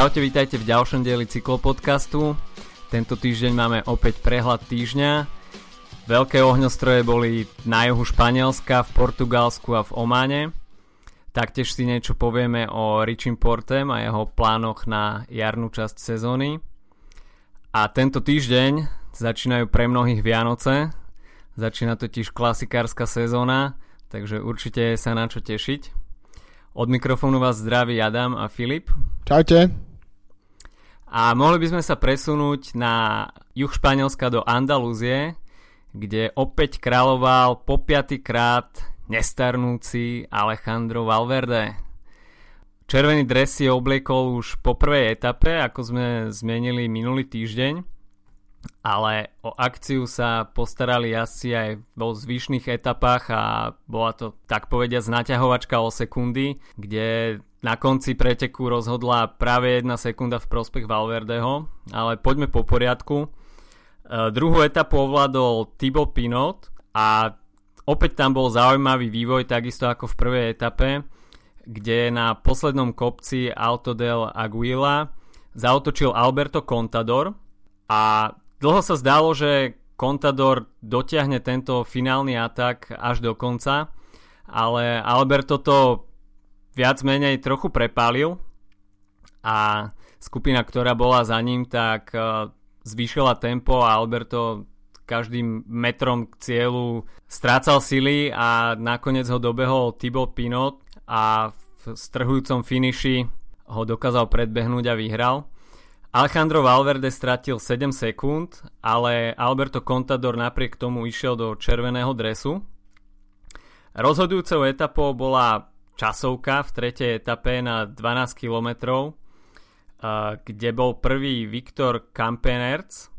Čaute, vítajte v ďalšom dieli cyklopodcastu. Tento týždeň máme opäť prehľad týždňa. Veľké ohňostroje boli na juhu Španielska, v Portugalsku a v Ománe. Taktiež si niečo povieme o Richim Portem a jeho plánoch na jarnú časť sezóny. A tento týždeň začínajú pre mnohých Vianoce. Začína totiž klasikárska sezóna, takže určite sa na čo tešiť. Od mikrofónu vás zdraví Adam a Filip. Čaute. A mohli by sme sa presunúť na juh Španielska do Andalúzie, kde opäť kráľoval po krát nestarnúci Alejandro Valverde. Červený dres si obliekol už po prvej etape, ako sme zmenili minulý týždeň ale o akciu sa postarali asi aj vo zvyšných etapách a bola to tak povediať znaťahovačka o sekundy, kde na konci preteku rozhodla práve jedna sekunda v prospech Valverdeho, ale poďme po poriadku. E, druhú etapu ovládol Thibaut Pinot a opäť tam bol zaujímavý vývoj, takisto ako v prvej etape, kde na poslednom kopci Alto del Aguila zautočil Alberto Contador a Dlho sa zdalo, že Contador dotiahne tento finálny atak až do konca, ale Alberto to viac menej trochu prepálil a skupina, ktorá bola za ním, tak e, zvýšila tempo a Alberto každým metrom k cieľu strácal sily a nakoniec ho dobehol Thibaut Pinot a v strhujúcom finiši ho dokázal predbehnúť a vyhral. Alejandro Valverde stratil 7 sekúnd, ale Alberto Contador napriek tomu išiel do červeného dresu. Rozhodujúcou etapou bola časovka v tretej etape na 12 km, kde bol prvý Viktor Kampenerc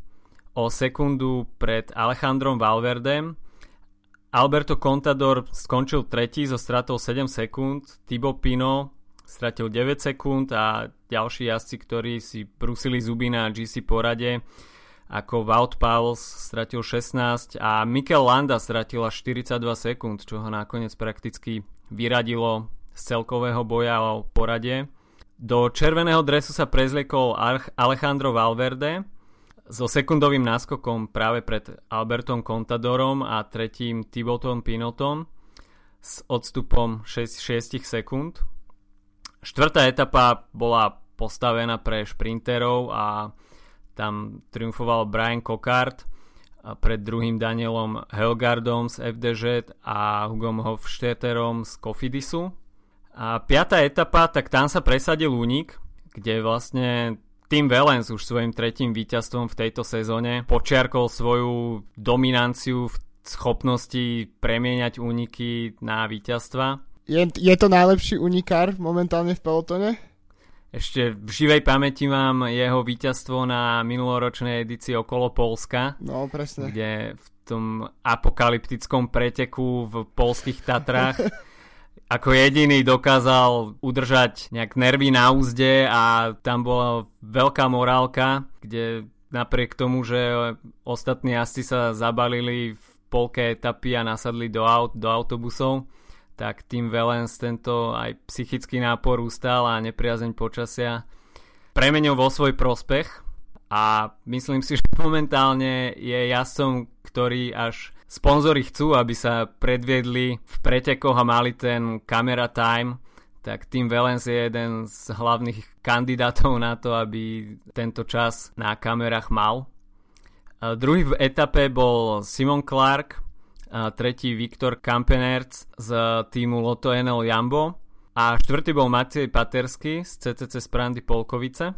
o sekundu pred Alejandrom Valverdem. Alberto Contador skončil tretí so stratou 7 sekúnd, Thibaut Pino stratil 9 sekúnd a ďalší jazdci, ktorí si brusili zuby na GC porade ako Wout Powles stratil 16 a Mikel Landa stratila 42 sekúnd, čo ho nakoniec prakticky vyradilo z celkového boja o porade. Do červeného dresu sa prezliekol Alejandro Valverde so sekundovým náskokom práve pred Albertom Contadorom a tretím Thibautom Pinotom s odstupom 6, 6 sekúnd. Štvrtá etapa bola postavená pre šprinterov a tam triumfoval Brian Cockart pred druhým Danielom Helgardom z FDŽ a Hugom Hofstetterom z Kofidisu. A piatá etapa, tak tam sa presadil únik, kde vlastne Tim Wellens už svojim tretím víťazstvom v tejto sezóne počiarkol svoju dominanciu v schopnosti premieňať úniky na víťazstva je, je to najlepší unikár momentálne v pelotone? Ešte v živej pamäti mám jeho víťazstvo na minuloročnej edícii okolo Polska. No, presne. Kde v tom apokalyptickom preteku v polských Tatrách ako jediný dokázal udržať nejak nervy na úzde a tam bola veľká morálka, kde napriek tomu, že ostatní asi sa zabalili v polke etapy a nasadli do aut, do autobusov, tak tým Valens tento aj psychický nápor ustal a nepriazeň počasia premenil vo svoj prospech a myslím si, že momentálne je jazdcom, ktorý až sponzory chcú, aby sa predviedli v pretekoch a mali ten camera time, tak Tim Valens je jeden z hlavných kandidátov na to, aby tento čas na kamerách mal. A druhý v etape bol Simon Clark, a tretí Viktor Kampenerc z týmu Loto NL Jambo. A štvrtý bol Matej Patersky z CCC Sprandy Polkovice.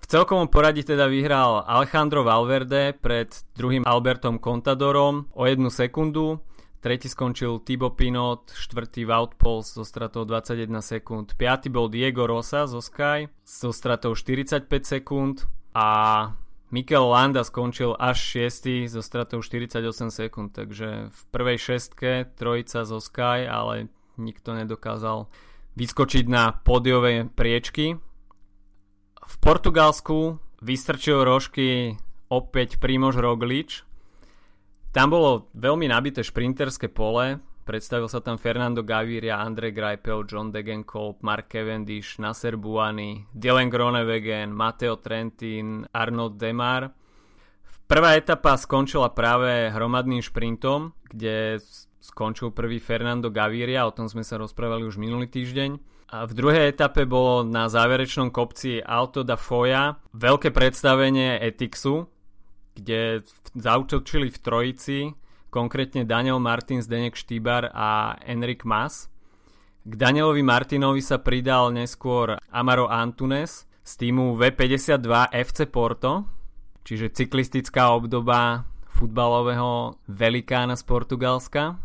V celkovom poradí teda vyhral Alejandro Valverde pred druhým Albertom Contadorom o jednu sekundu, tretí skončil Thibaut Pinot, štvrtý Wout Pols so stratou 21 sekúnd, piatý bol Diego Rosa zo Sky so stratou 45 sekúnd. A Mikel Landa skončil až 6. so stratou 48 sekúnd, takže v prvej šestke trojica zo Sky, ale nikto nedokázal vyskočiť na pódiové priečky. V Portugalsku vystrčil rožky opäť Primož Roglič. Tam bolo veľmi nabité šprinterské pole, predstavil sa tam Fernando Gaviria, Andre Greipel, John Degenkolb, Mark Cavendish, Nasser Buani, Dylan Gronewegen, Matteo Trentin, Arnold Demar. Prvá etapa skončila práve hromadným šprintom, kde skončil prvý Fernando Gaviria, o tom sme sa rozprávali už minulý týždeň. A v druhej etape bolo na záverečnom kopci Alto da Foja veľké predstavenie Etixu, kde zautočili v trojici konkrétne Daniel Martin, Zdenek Štýbar a Enrik Mas. K Danielovi Martinovi sa pridal neskôr Amaro Antunes z týmu V52 FC Porto, čiže cyklistická obdoba futbalového velikána z Portugalska.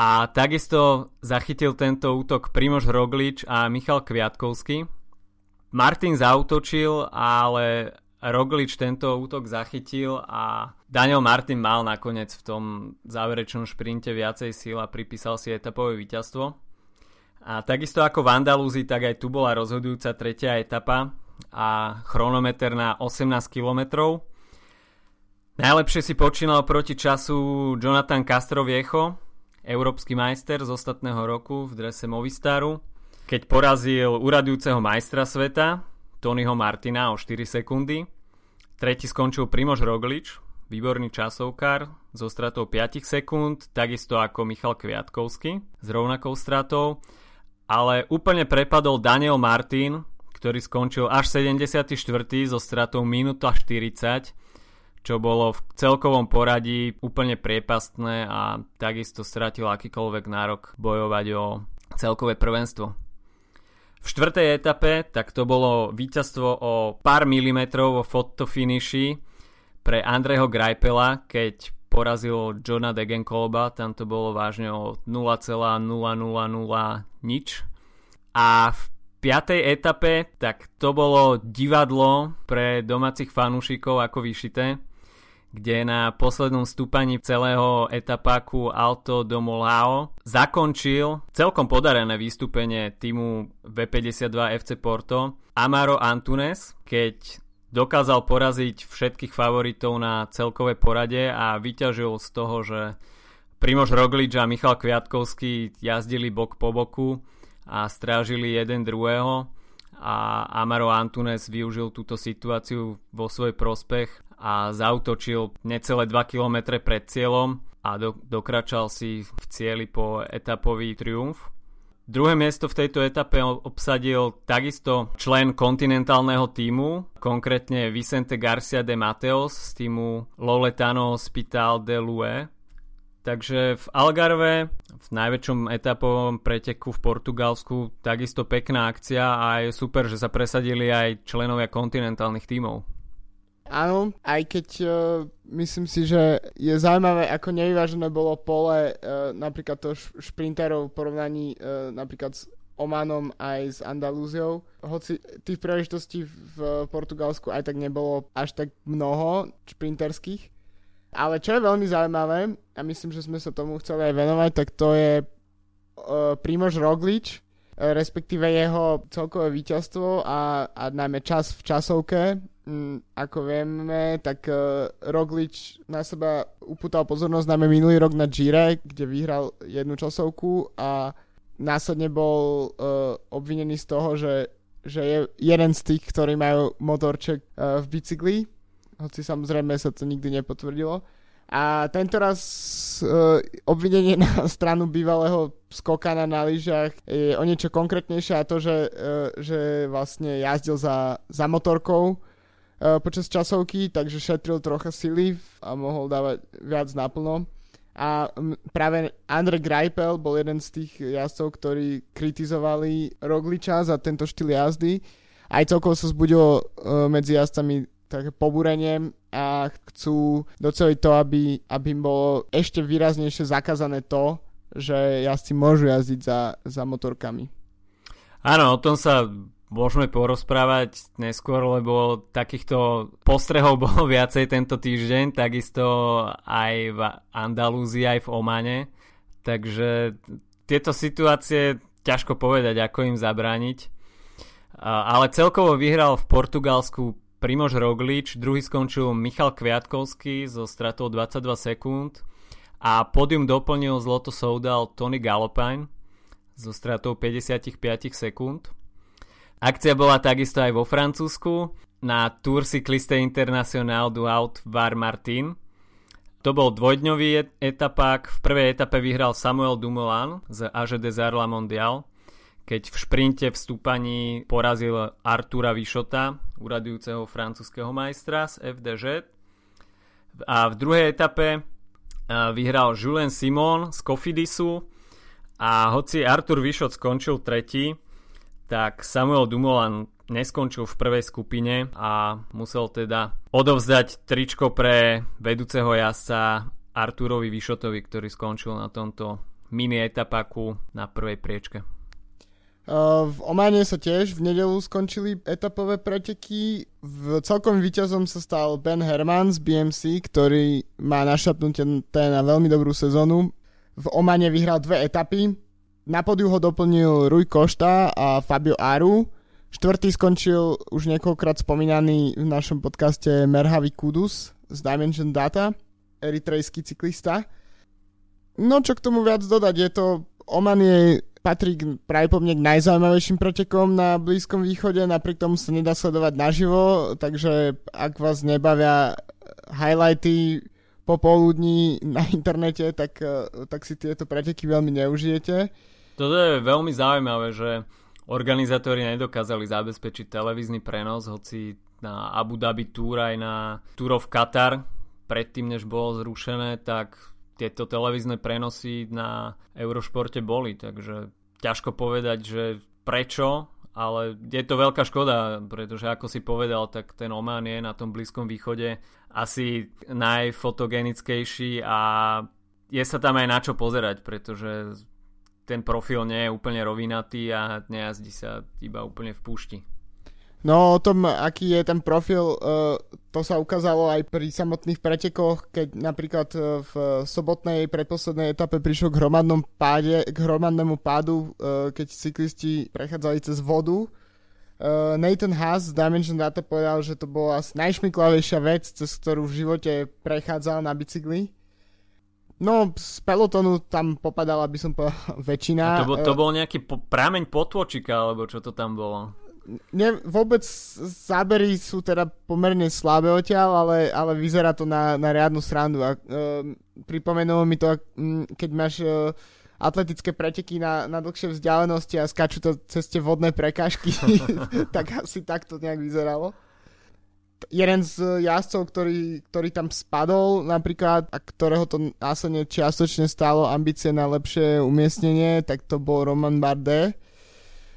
A takisto zachytil tento útok Primož Roglič a Michal Kviatkovský. Martin zautočil, ale Roglič tento útok zachytil a Daniel Martin mal nakoniec v tom záverečnom šprinte viacej síl a pripísal si etapové víťazstvo. A takisto ako v Andalúzi, tak aj tu bola rozhodujúca tretia etapa a chronometer na 18 km. Najlepšie si počínal proti času Jonathan Castroviecho, európsky majster z ostatného roku v drese Movistaru, keď porazil uradujúceho majstra sveta Tonyho Martina o 4 sekundy. Tretí skončil Primož Roglič, výborný časovkár so stratou 5 sekúnd, takisto ako Michal Kviatkovský s rovnakou stratou. Ale úplne prepadol Daniel Martin, ktorý skončil až 74. so stratou minúta 40, čo bolo v celkovom poradí úplne priepastné a takisto stratil akýkoľvek nárok bojovať o celkové prvenstvo. V štvrtej etape tak to bolo víťazstvo o pár milimetrov vo fotofiniši pre Andreho Greipela, keď porazil Johna Degenkolba, tam to bolo vážne o 0,000 nič. A v piatej etape, tak to bolo divadlo pre domácich fanúšikov ako vyšité kde na poslednom stúpaní celého etapáku Alto do Molao zakončil celkom podarené vystúpenie týmu V52 FC Porto Amaro Antunes, keď dokázal poraziť všetkých favoritov na celkové porade a vyťažil z toho, že Primož Roglič a Michal Kviatkovský jazdili bok po boku a strážili jeden druhého a Amaro Antunes využil túto situáciu vo svoj prospech a zautočil necelé 2 km pred cieľom a do, dokračal si v cieli po etapový triumf. Druhé miesto v tejto etape obsadil takisto člen kontinentálneho týmu, konkrétne Vicente Garcia de Mateos z týmu Loletano Hospital de Lue. Takže v Algarve, v najväčšom etapovom preteku v Portugalsku, takisto pekná akcia a je super, že sa presadili aj členovia kontinentálnych tímov. Áno, aj keď uh, myslím si, že je zaujímavé, ako nevyvážené bolo pole uh, napríklad to šprinterov v porovnaní uh, napríklad s Omanom aj s Andalúziou. Hoci tých príležitostí v Portugalsku aj tak nebolo až tak mnoho šprinterských. Ale čo je veľmi zaujímavé, a myslím, že sme sa tomu chceli aj venovať, tak to je uh, Primož Roglič, respektíve jeho celkové víťazstvo a, a najmä čas v časovke mm, ako vieme, tak uh, Roglič na seba uputal pozornosť najmä minulý rok na Gire, kde vyhral jednu časovku a následne bol uh, obvinený z toho, že, že je jeden z tých, ktorí majú motorček uh, v bicykli, hoci samozrejme sa to nikdy nepotvrdilo. A tento raz uh, obvinenie na stranu bývalého skokana na lyžach je o niečo konkrétnejšie a to, že, uh, že vlastne jazdil za, za motorkou počas časovky, takže šetril trocha sily a mohol dávať viac naplno. A práve Andre Greipel bol jeden z tých jazdcov, ktorí kritizovali Rogliča za tento štýl jazdy. Aj celkovo sa zbudilo uh, medzi jazdcami také pobúrenie a chcú doceliť to, aby, aby im bolo ešte výraznejšie zakázané to, že jazdci môžu jazdiť za, za motorkami. Áno, o tom sa môžeme porozprávať neskôr, lebo takýchto postrehov bolo viacej tento týždeň, takisto aj v Andalúzii, aj v Omane. Takže tieto situácie ťažko povedať, ako im zabrániť. Ale celkovo vyhral v Portugalsku Primož Roglič, druhý skončil Michal Kviatkovský so stratou 22 sekúnd a pódium doplnil zloto soudal Tony Galopine so stratou 55 sekúnd. Akcia bola takisto aj vo Francúzsku na Tour Cycliste International du Haut Var Martin. To bol dvojdňový etapák. V prvej etape vyhral Samuel Dumoulin z AGD Zarla Mondial, keď v šprinte v stúpaní porazil Artura Vyšota, uradujúceho francúzského majstra z FDŽ. A v druhej etape vyhral Julien Simon z Kofidisu a hoci Artur Vyšot skončil tretí, tak Samuel Dumoulin neskončil v prvej skupine a musel teda odovzdať tričko pre vedúceho jazdca Arturovi Vyšotovi, ktorý skončil na tomto mini etapaku na prvej priečke. V Omane sa tiež v nedelu skončili etapové preteky. V celkom víťazom sa stal Ben Herman z BMC, ktorý má našapnuté na veľmi dobrú sezónu. V Omane vyhral dve etapy. Na podiu ho doplnil Rui Košta a Fabio Aru. Štvrtý skončil už niekoľkrát spomínaný v našom podcaste Merhavi Kudus z Dimension Data, eritrejský cyklista. No čo k tomu viac dodať, je to Oman je patrí pravdepodobne k najzaujímavejším pretekom na Blízkom východe, napriek tomu sa nedá sledovať naživo, takže ak vás nebavia highlighty popoludní na internete, tak, tak si tieto preteky veľmi neužijete. Toto je veľmi zaujímavé, že organizátori nedokázali zabezpečiť televízny prenos, hoci na Abu Dhabi Tour aj na Tour of Qatar, predtým než bolo zrušené, tak tieto televízne prenosy na Eurošporte boli, takže ťažko povedať, že prečo, ale je to veľká škoda, pretože ako si povedal, tak ten Oman je na tom Blízkom východe asi najfotogenickejší a je sa tam aj na čo pozerať, pretože ten profil nie je úplne rovinatý a nejazdí sa iba úplne v púšti. No o tom, aký je ten profil, uh, to sa ukázalo aj pri samotných pretekoch, keď napríklad uh, v sobotnej predposlednej etape prišlo k, hromadnom páde, k hromadnému pádu, uh, keď cyklisti prechádzali cez vodu. Nathan Haas z Dimension Data povedal, že to bola najšmiklavejšia vec, cez ktorú v živote prechádzal na bicykli. No, z pelotonu tam popadala, by som povedal, väčšina. A to, bol, to bol nejaký po, prameň potôčika, alebo čo to tam bolo? Ne, vôbec zábery sú teda pomerne slabé odtiaľ, ale, ale vyzerá to na, na riadnu srandu. A, uh, pripomenulo mi to, keď máš uh, atletické preteky na, na dlhšie vzdialenosti a skáču to cez tie vodné prekážky, tak asi tak to nejak vyzeralo jeden z jazdcov, ktorý, ktorý tam spadol napríklad a ktorého to následne čiastočne stálo ambície na lepšie umiestnenie, tak to bol Roman Bardet.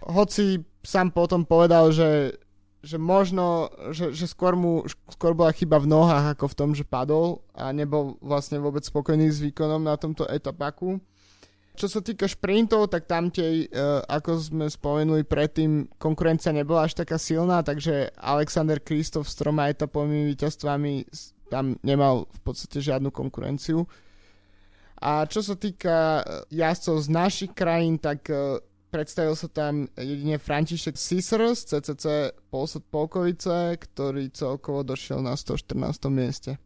Hoci sám potom povedal, že, že možno, že, že skôr, mu, skôr bola chyba v nohách ako v tom, že padol a nebol vlastne vôbec spokojný s výkonom na tomto etapaku. Čo sa týka šprintov, tak tam tie, uh, ako sme spomenuli predtým, konkurencia nebola až taká silná, takže Alexander Kristof s troma etapovými víťazstvami tam nemal v podstate žiadnu konkurenciu. A čo sa týka e, jazdcov z našich krajín, tak uh, predstavil sa tam jedine František Cicer z CCC Polsat Polkovice, ktorý celkovo došiel na 114. mieste.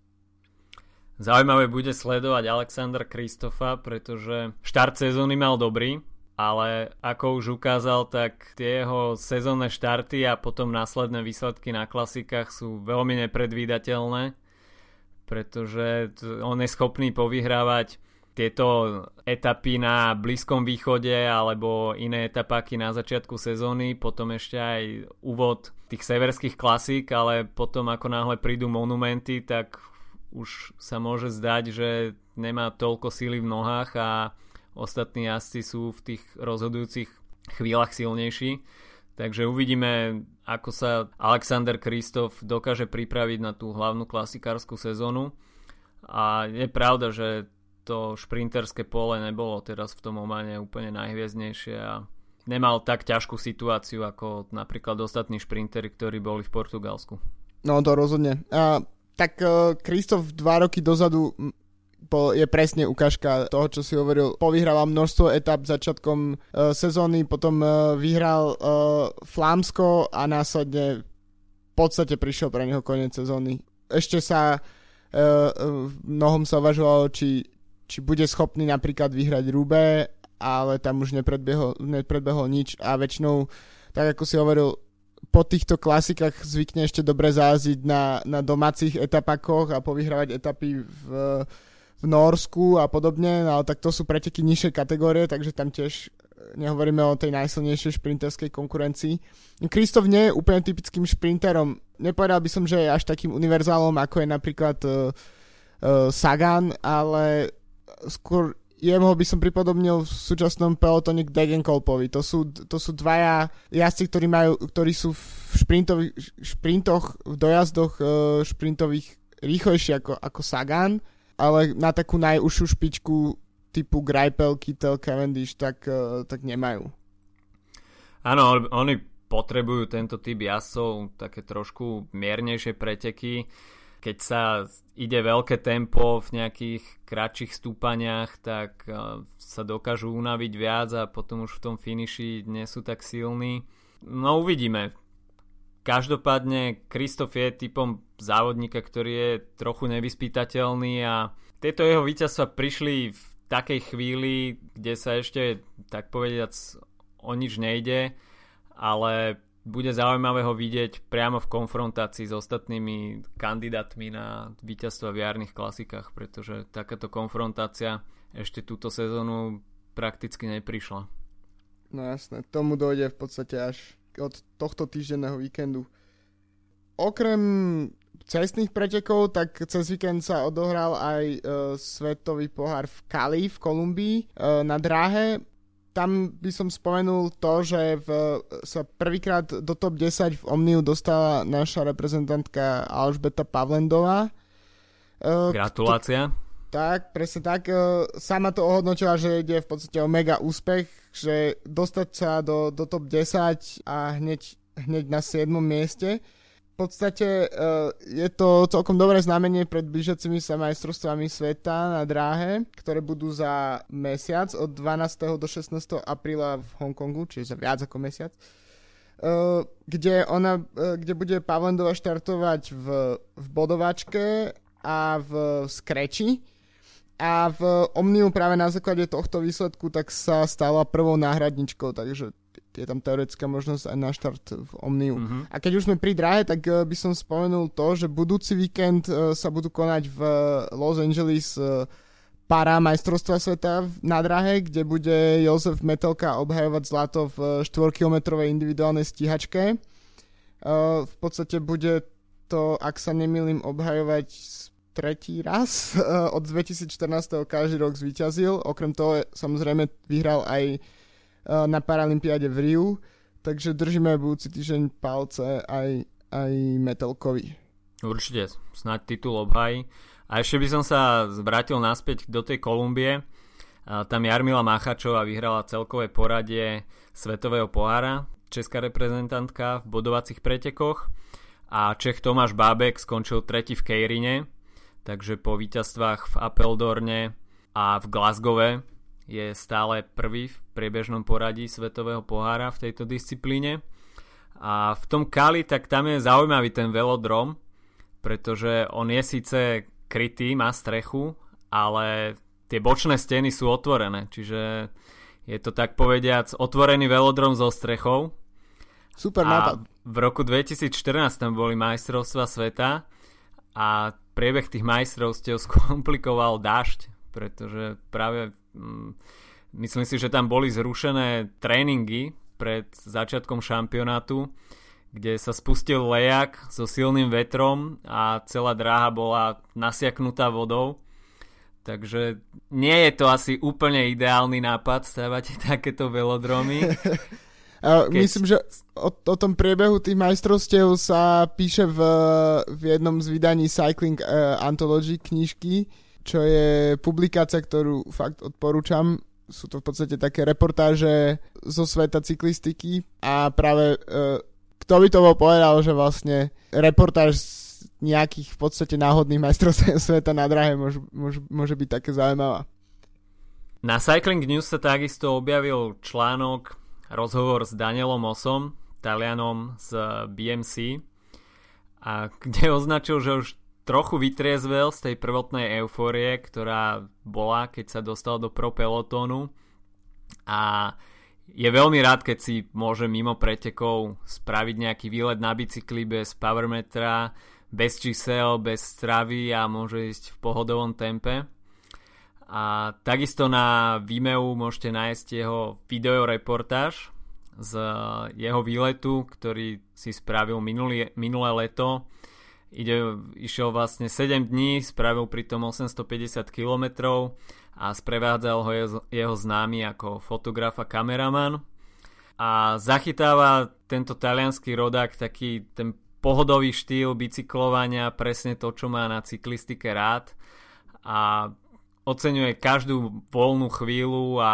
Zaujímavé bude sledovať Alexander Kristofa, pretože štart sezóny mal dobrý, ale ako už ukázal, tak tie jeho sezónne štarty a potom následné výsledky na klasikách sú veľmi nepredvídateľné, pretože on je schopný povyhrávať tieto etapy na Blízkom východe alebo iné etapáky na začiatku sezóny, potom ešte aj úvod tých severských klasík, ale potom ako náhle prídu monumenty, tak už sa môže zdať, že nemá toľko síly v nohách a ostatní jazdci sú v tých rozhodujúcich chvíľach silnejší. Takže uvidíme, ako sa Alexander Kristof dokáže pripraviť na tú hlavnú klasikárskú sezónu. A je pravda, že to šprinterské pole nebolo teraz v tom Omane úplne najhviezdnejšie a nemal tak ťažkú situáciu ako napríklad ostatní šprintery, ktorí boli v Portugalsku. No to rozhodne. A tak Kristof uh, dva roky dozadu po, je presne ukážka toho, čo si hovoril. Povyhrala množstvo etap začiatkom uh, sezóny, potom uh, vyhral uh, Flámsko a následne v podstate prišiel pre neho koniec sezóny. Ešte sa uh, mnohom sa uvažovalo, či, či bude schopný napríklad vyhrať Rube, ale tam už nepredbehol, nepredbehol nič a väčšinou, tak ako si hovoril, po týchto klasikách zvykne ešte dobre záziť na, na domácich etapakoch a povyhrávať etapy v, v Norsku a podobne, no ale tak to sú preteky nižšej kategórie, takže tam tiež nehovoríme o tej najsilnejšej šprinterskej konkurencii. Kristof nie je úplne typickým šprinterom. Nepovedal by som, že je až takým univerzálom, ako je napríklad uh, uh, Sagan, ale skôr jemu by som pripodobnil v súčasnom pelotone k Degenkolpovi. To sú, to sú dvaja jazdci, ktorí, majú, ktorí sú v šprintoch, v dojazdoch uh, šprintových rýchlejšie ako, ako Sagan, ale na takú najúžšiu špičku typu Greipel, Kittel, Cavendish, tak, uh, tak nemajú. Áno, oni potrebujú tento typ jazdcov, také trošku miernejšie preteky. Keď sa ide veľké tempo v nejakých kratších stúpaniach, tak uh, sa dokážu unaviť viac a potom už v tom finiši nie sú tak silní. No uvidíme. Každopádne Kristof je typom závodníka, ktorý je trochu nevyspytateľný a tieto jeho víťazstva prišli v takej chvíli, kde sa ešte, tak povediac, o nič nejde, ale bude zaujímavé ho vidieť priamo v konfrontácii s ostatnými kandidátmi na víťazstva v jarných klasikách, pretože takáto konfrontácia ešte túto sezónu prakticky neprišla. No jasné, tomu dojde v podstate až od tohto týždenného víkendu. Okrem cestných pretekov, tak cez víkend sa odohral aj uh, svetový pohár v Kali v Kolumbii uh, na dráhe. Tam by som spomenul to, že v, sa prvýkrát do top 10 v Omniu dostala naša reprezentantka Alžbeta Pavlendová. Uh, Gratulácia. Tak, presne tak. Uh, sama to ohodnotila, že ide v podstate o mega úspech, že dostať sa do, do top 10 a hneď, hneď na 7. mieste podstate uh, je to celkom dobré znamenie pred blížiacimi sa majstrovstvami sveta na dráhe, ktoré budú za mesiac od 12. do 16. apríla v Hongkongu, čiže za viac ako mesiac. Uh, kde, ona, uh, kde bude Pavlendova štartovať v, v bodovačke a v skreči. A v Omniu práve na základe tohto výsledku tak sa stala prvou náhradničkou, takže je tam teoretická možnosť aj na štart v Omniu. Uh-huh. A keď už sme pri dráhe, tak uh, by som spomenul to, že budúci víkend uh, sa budú konať v uh, Los Angeles para majstrovstva sveta na dráhe, kde bude Jozef Metelka obhajovať zlato v 4-kilometrovej individuálnej stíhačke. V podstate bude to, ak sa nemýlim, obhajovať tretí raz. Od 2014. každý rok zvíťazil. Okrem toho samozrejme vyhral aj na Paralympiáde v Riu, takže držíme budúci týždeň palce aj, aj Metalkovi. Určite, snáď titul obhaj. A ešte by som sa zvrátil naspäť do tej Kolumbie. Tam Jarmila Machačová vyhrala celkové poradie Svetového pohára, česká reprezentantka v bodovacích pretekoch a Čech Tomáš Bábek skončil tretí v Kejrine, takže po víťazstvách v Apeldorne a v Glasgowe je stále prvý v priebežnom poradí svetového pohára v tejto disciplíne. A v tom Kali, tak tam je zaujímavý ten velodrom, pretože on je síce krytý, má strechu, ale tie bočné steny sú otvorené, čiže je to tak povediac otvorený velodrom so strechou. Super nápad. v roku 2014 tam boli majstrovstva sveta a priebeh tých majstrovstiev skomplikoval dážď, pretože práve myslím si, že tam boli zrušené tréningy pred začiatkom šampionátu, kde sa spustil lejak so silným vetrom a celá dráha bola nasiaknutá vodou. Takže nie je to asi úplne ideálny nápad stavať takéto velodromy. Keď... Myslím, že o, o tom priebehu tých majstrovstiev sa píše v, v jednom z vydaní Cycling uh, Anthology knižky, čo je publikácia, ktorú fakt odporúčam. Sú to v podstate také reportáže zo sveta cyklistiky a práve e, kto by to bol povedal, že vlastne reportáž z nejakých v podstate náhodných majstrovstiev sveta na drahe môže, môže, môže byť také zaujímavá. Na Cycling News sa takisto objavil článok, rozhovor s Danielom Osom, Talianom z BMC, a kde označil, že už trochu vytriezvel z tej prvotnej eufórie, ktorá bola, keď sa dostal do pro pelotónu a je veľmi rád, keď si môže mimo pretekov spraviť nejaký výlet na bicykli bez powermetra, bez čísel, bez stravy a môže ísť v pohodovom tempe. A takisto na Vimeo môžete nájsť jeho videoreportáž z jeho výletu, ktorý si spravil minulý, minulé leto Ide, išiel vlastne 7 dní, spravil pritom 850 km a sprevádzal ho jeho, jeho známy ako fotograf a kameraman. A zachytáva tento talianský rodák taký ten pohodový štýl bicyklovania, presne to, čo má na cyklistike rád a oceňuje každú voľnú chvíľu a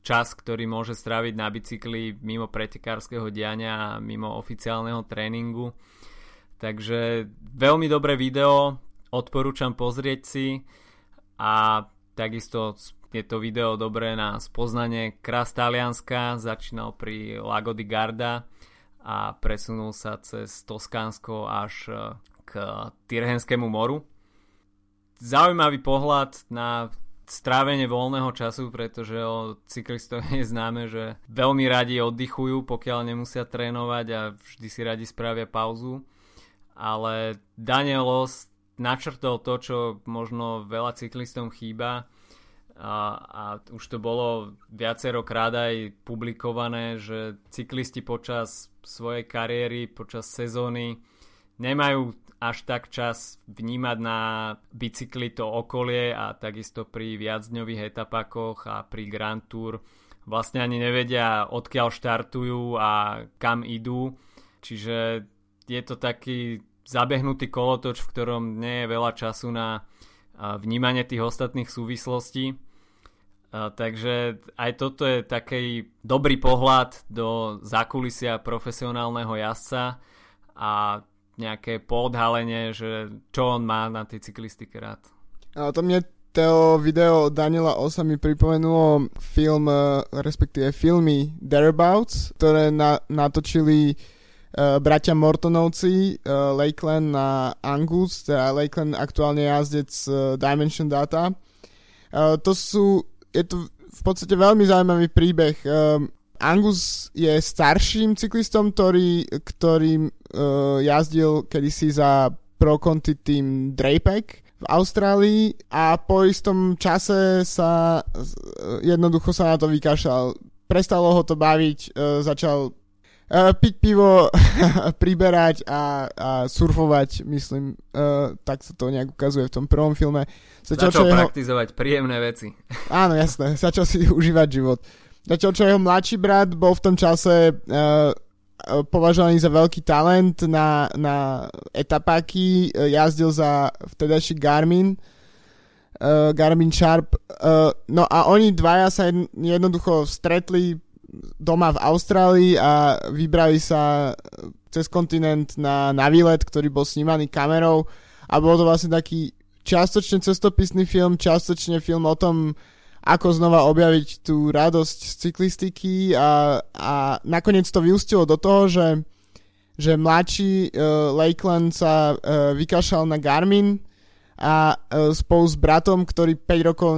čas, ktorý môže stráviť na bicykli mimo pretekárskeho diania a mimo oficiálneho tréningu Takže veľmi dobré video, odporúčam pozrieť si. A takisto je to video dobré na spoznanie krás Talianska, začínal pri Lago di Garda a presunul sa cez Toskánsko až e, k Tirhenskému moru. Zaujímavý pohľad na strávenie voľného času, pretože o cyklistov je známe, že veľmi radi oddychujú, pokiaľ nemusia trénovať a vždy si radi spravia pauzu ale Danielos načrtol to, čo možno veľa cyklistom chýba a, a už to bolo viacerokrát aj publikované, že cyklisti počas svojej kariéry, počas sezóny nemajú až tak čas vnímať na bicykli to okolie a takisto pri viacdňových etapakoch a pri Grand Tour vlastne ani nevedia odkiaľ štartujú a kam idú. Čiže je to taký zabehnutý kolotoč, v ktorom nie je veľa času na vnímanie tých ostatných súvislostí. Takže aj toto je taký dobrý pohľad do zákulisia profesionálneho jazdca a nejaké podhalenie, že čo on má na tej cyklistike rád. A to mne to video Daniela Osa mi pripomenulo film, respektíve filmy Thereabouts, ktoré na, natočili uh, bratia Mortonovci, uh, Lakeland a Angus, teda Lakeland aktuálne jazdec uh, Dimension Data. Uh, to sú, je to v podstate veľmi zaujímavý príbeh. Uh, Angus je starším cyklistom, ktorý, ktorý uh, jazdil kedysi za Pro Conti tým Drapek v Austrálii a po istom čase sa jednoducho sa na to vykašľal. Prestalo ho to baviť, začal uh, piť pivo, priberať a, a surfovať, myslím, uh, tak sa to nejak ukazuje v tom prvom filme. Začal, začal jeho... praktizovať príjemné veci. Áno, jasné, začal si užívať život. Začal, čo jeho mladší brat bol v tom čase uh, považovaný za veľký talent na, na etapáky, jazdil za vtedajší Garmin, uh, Garmin Sharp. Uh, no a oni dvaja sa jednoducho stretli doma v Austrálii a vybrali sa cez kontinent na, na výlet, ktorý bol snímaný kamerou. A bol to vlastne taký čiastočne cestopisný film, čiastočne film o tom, ako znova objaviť tú radosť z cyklistiky a, a nakoniec to vyústilo do toho, že, že mladší uh, Lakeland sa uh, vykašal na Garmin, a uh, spolu s bratom, ktorý 5 rokov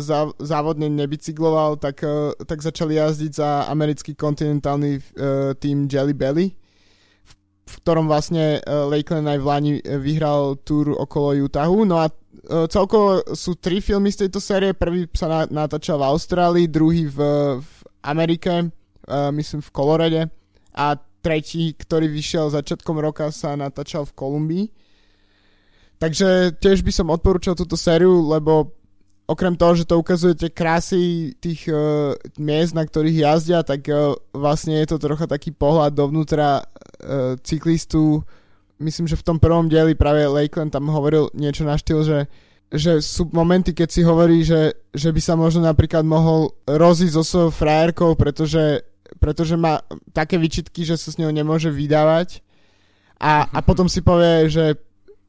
za, závodne nebicykloval, tak, uh, tak začali jazdiť za americký kontinentálny tým Jelly Belly, v, ktorom vlastne Lakeland aj v Lani vyhral túr okolo Utahu. No a celkovo sú tri filmy z tejto série. Prvý sa na, natáčal v Austrálii, druhý v, v Amerike, myslím v Kolorede a tretí, ktorý vyšiel začiatkom roka, sa natáčal v Kolumbii. Takže tiež by som odporúčal túto sériu, lebo okrem toho, že to ukazuje tie krásy tých uh, miest, na ktorých jazdia, tak uh, vlastne je to trocha taký pohľad dovnútra uh, cyklistu. Myslím, že v tom prvom dieli práve Lakeland tam hovoril niečo na štýl, že že sú momenty, keď si hovorí, že, že by sa možno napríklad mohol rozísť so svojou frajerkou, pretože, pretože má také vyčitky, že sa s ňou nemôže vydávať a, a potom si povie, že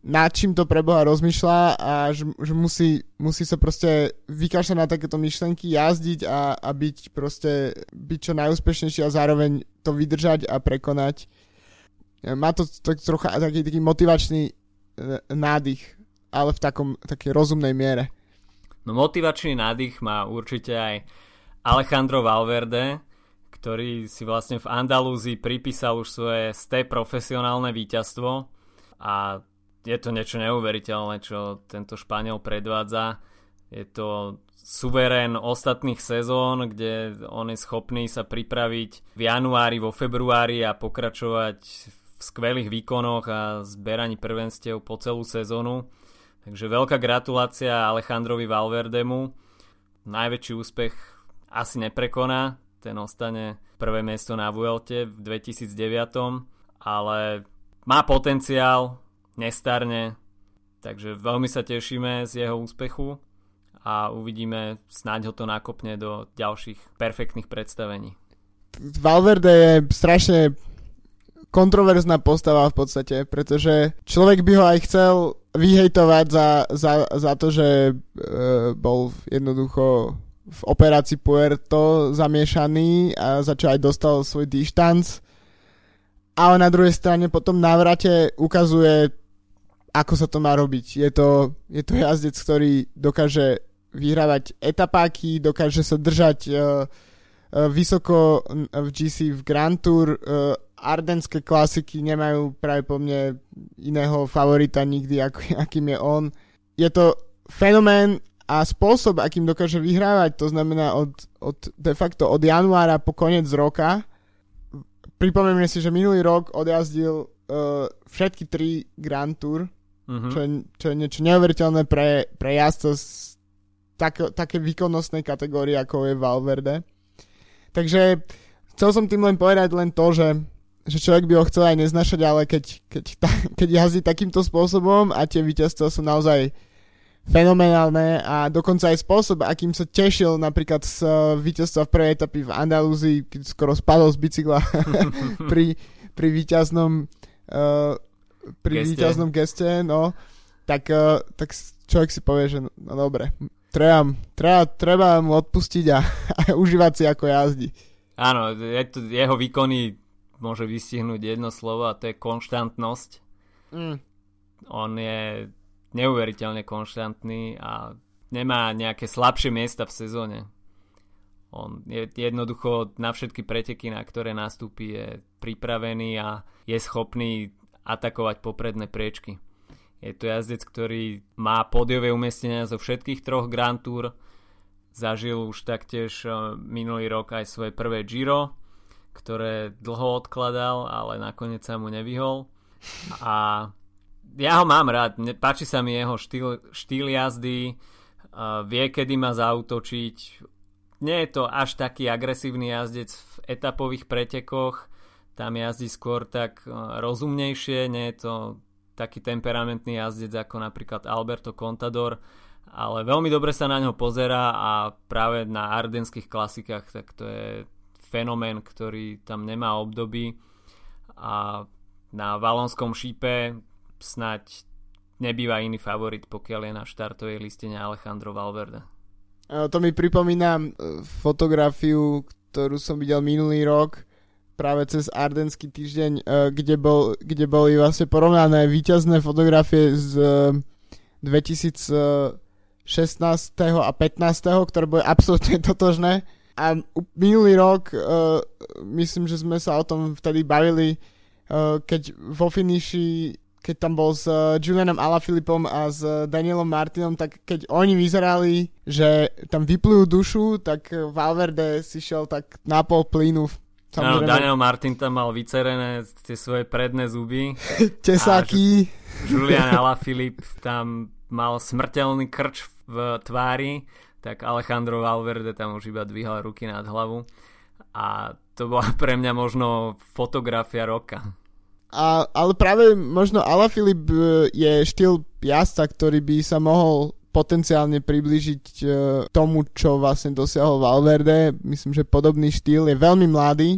nad čím to preboha rozmýšľa a že, že musí, musí sa proste vykašľať na takéto myšlenky, jazdiť a, a byť proste byť čo najúspešnejší a zároveň to vydržať a prekonať. Má to tak trocha taký, taký motivačný nádych, ale v takom, takej rozumnej miere. No motivačný nádych má určite aj Alejandro Valverde, ktorý si vlastne v Andalúzii pripísal už svoje sté profesionálne víťazstvo a je to niečo neuveriteľné, čo tento Španiel predvádza. Je to suverén ostatných sezón, kde on je schopný sa pripraviť v januári, vo februári a pokračovať v skvelých výkonoch a zberaní prvenstiev po celú sezónu. Takže veľká gratulácia Alejandrovi Valverdemu. Najväčší úspech asi neprekoná, ten ostane prvé miesto na Vuelte v 2009, ale má potenciál, nestarne, takže veľmi sa tešíme z jeho úspechu a uvidíme, snáď ho to nakopne do ďalších perfektných predstavení. Valverde je strašne kontroverzná postava v podstate, pretože človek by ho aj chcel vyhejtovať za, za, za to, že e, bol jednoducho v operácii Puerto zamiešaný a za čo aj dostal svoj dištanc. Ale na druhej strane potom návrate ukazuje, ako sa to má robiť. Je to, je to jazdec, ktorý dokáže vyhrávať etapáky, dokáže sa držať uh, vysoko v GC v Grand Tour. Uh, Ardenské klasiky nemajú práve po mne iného favorita nikdy, ako, akým je on. Je to fenomén a spôsob, akým dokáže vyhrávať, to znamená od, od de facto od januára po koniec roka. Pripomenieme si, že minulý rok odjazdil uh, všetky tri Grand Tour, uh-huh. čo, je, čo je niečo neuveriteľné pre, pre jazdca z tak, také výkonnostnej kategórie, ako je Valverde. Takže chcel som tým len povedať len to, že, že človek by ho chcel aj neznašať, ale keď, keď, ta, keď jazdí takýmto spôsobom a tie víťazstva sú naozaj fenomenálne a dokonca aj spôsob, akým sa tešil napríklad z uh, víťazstva v prvej etapy v Andalúzii, keď skoro spadol z bicykla pri, pri víťaznom uh, pri geste. víťaznom geste, no, tak, uh, tak človek si povie, že no, no dobre, treba, treba, treba mu odpustiť a, a užívať si ako jazdí. Áno, je to, jeho výkony môže vystihnúť jedno slovo a to je konštantnosť. Mm. On je neuveriteľne konštantný a nemá nejaké slabšie miesta v sezóne. On je jednoducho na všetky preteky, na ktoré nastúpi, je pripravený a je schopný atakovať popredné priečky. Je to jazdec, ktorý má podiové umiestnenia zo všetkých troch Grand Tour. Zažil už taktiež e, minulý rok aj svoje prvé Giro, ktoré dlho odkladal, ale nakoniec sa mu nevyhol. A ja ho mám rád, páči sa mi jeho štýl, štýl jazdy, uh, vie, kedy má zautočiť. Nie je to až taký agresívny jazdec v etapových pretekoch, tam jazdí skôr tak uh, rozumnejšie, nie je to taký temperamentný jazdec ako napríklad Alberto Contador, ale veľmi dobre sa na ňo pozera a práve na ardenských klasikách tak to je fenomén, ktorý tam nemá obdoby a na valonskom šípe snať nebýva iný favorit, pokiaľ je na štartovej listine Alejandro Valverde. To mi pripomína e, fotografiu, ktorú som videl minulý rok, práve cez Ardenský týždeň, uh, kde, bol, kde boli vlastne porovnané výťazné fotografie z 2016. a 15. ktoré boli absolútne totožné. A minulý rok, uh, myslím, že sme sa o tom vtedy bavili, keď vo finiši keď tam bol s Julianom Alaphilippom a s Danielom Martinom, tak keď oni vyzerali, že tam vyplujú dušu, tak Valverde si šiel tak na pol plynu No, Daniel Martin tam mal vycerené tie svoje predné zuby. Tesáky. Julian Alaphilippe tam mal smrteľný krč v tvári, tak Alejandro Valverde tam už iba dvíhal ruky nad hlavu. A to bola pre mňa možno fotografia roka. A, ale práve možno Alaphilippe e, je štýl jazda, ktorý by sa mohol potenciálne približiť e, tomu, čo vlastne dosiahol Valverde. Myslím, že podobný štýl je veľmi mladý,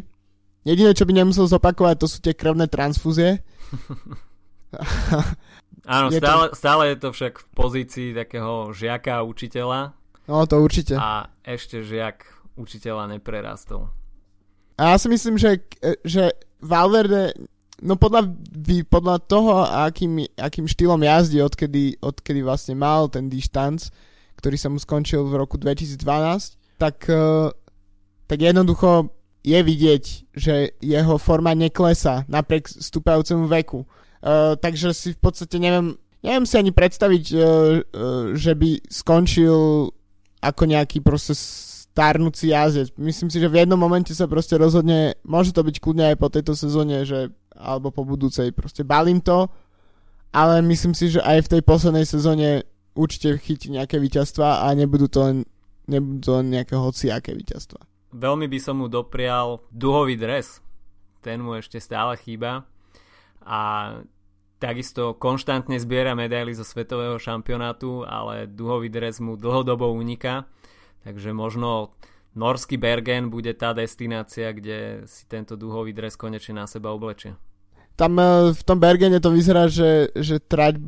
Jediné, čo by nemusel zopakovať, to sú tie krvné transfúzie. Áno, stále, to... stále je to však v pozícii takého žiaka a učiteľa. No, to určite. A ešte žiak učiteľa neprerastol. A ja si myslím, že, že Valverde No podľa, podľa toho, akým, akým štýlom jazdí, odkedy, odkedy vlastne mal ten dištanc, ktorý sa mu skončil v roku 2012, tak, uh, tak jednoducho je vidieť, že jeho forma neklesá napriek stúpajúcemu veku. Uh, takže si v podstate neviem, neviem si ani predstaviť, uh, že by skončil ako nejaký proste starnúci jazdec. Myslím si, že v jednom momente sa proste rozhodne, môže to byť kľudne aj po tejto sezóne, že, alebo po budúcej, proste balím to, ale myslím si, že aj v tej poslednej sezóne určite chytí nejaké víťazstva a nebudú to len, nebudú to len nejaké hociaké víťazstva. Veľmi by som mu doprial duhový dres. Ten mu ešte stále chýba. A takisto konštantne zbiera medaily zo svetového šampionátu, ale duhový dres mu dlhodobo uniká. Takže možno norský Bergen bude tá destinácia, kde si tento duhový dres konečne na seba oblečie. Tam e, v tom Bergene to vyzerá, že, že trať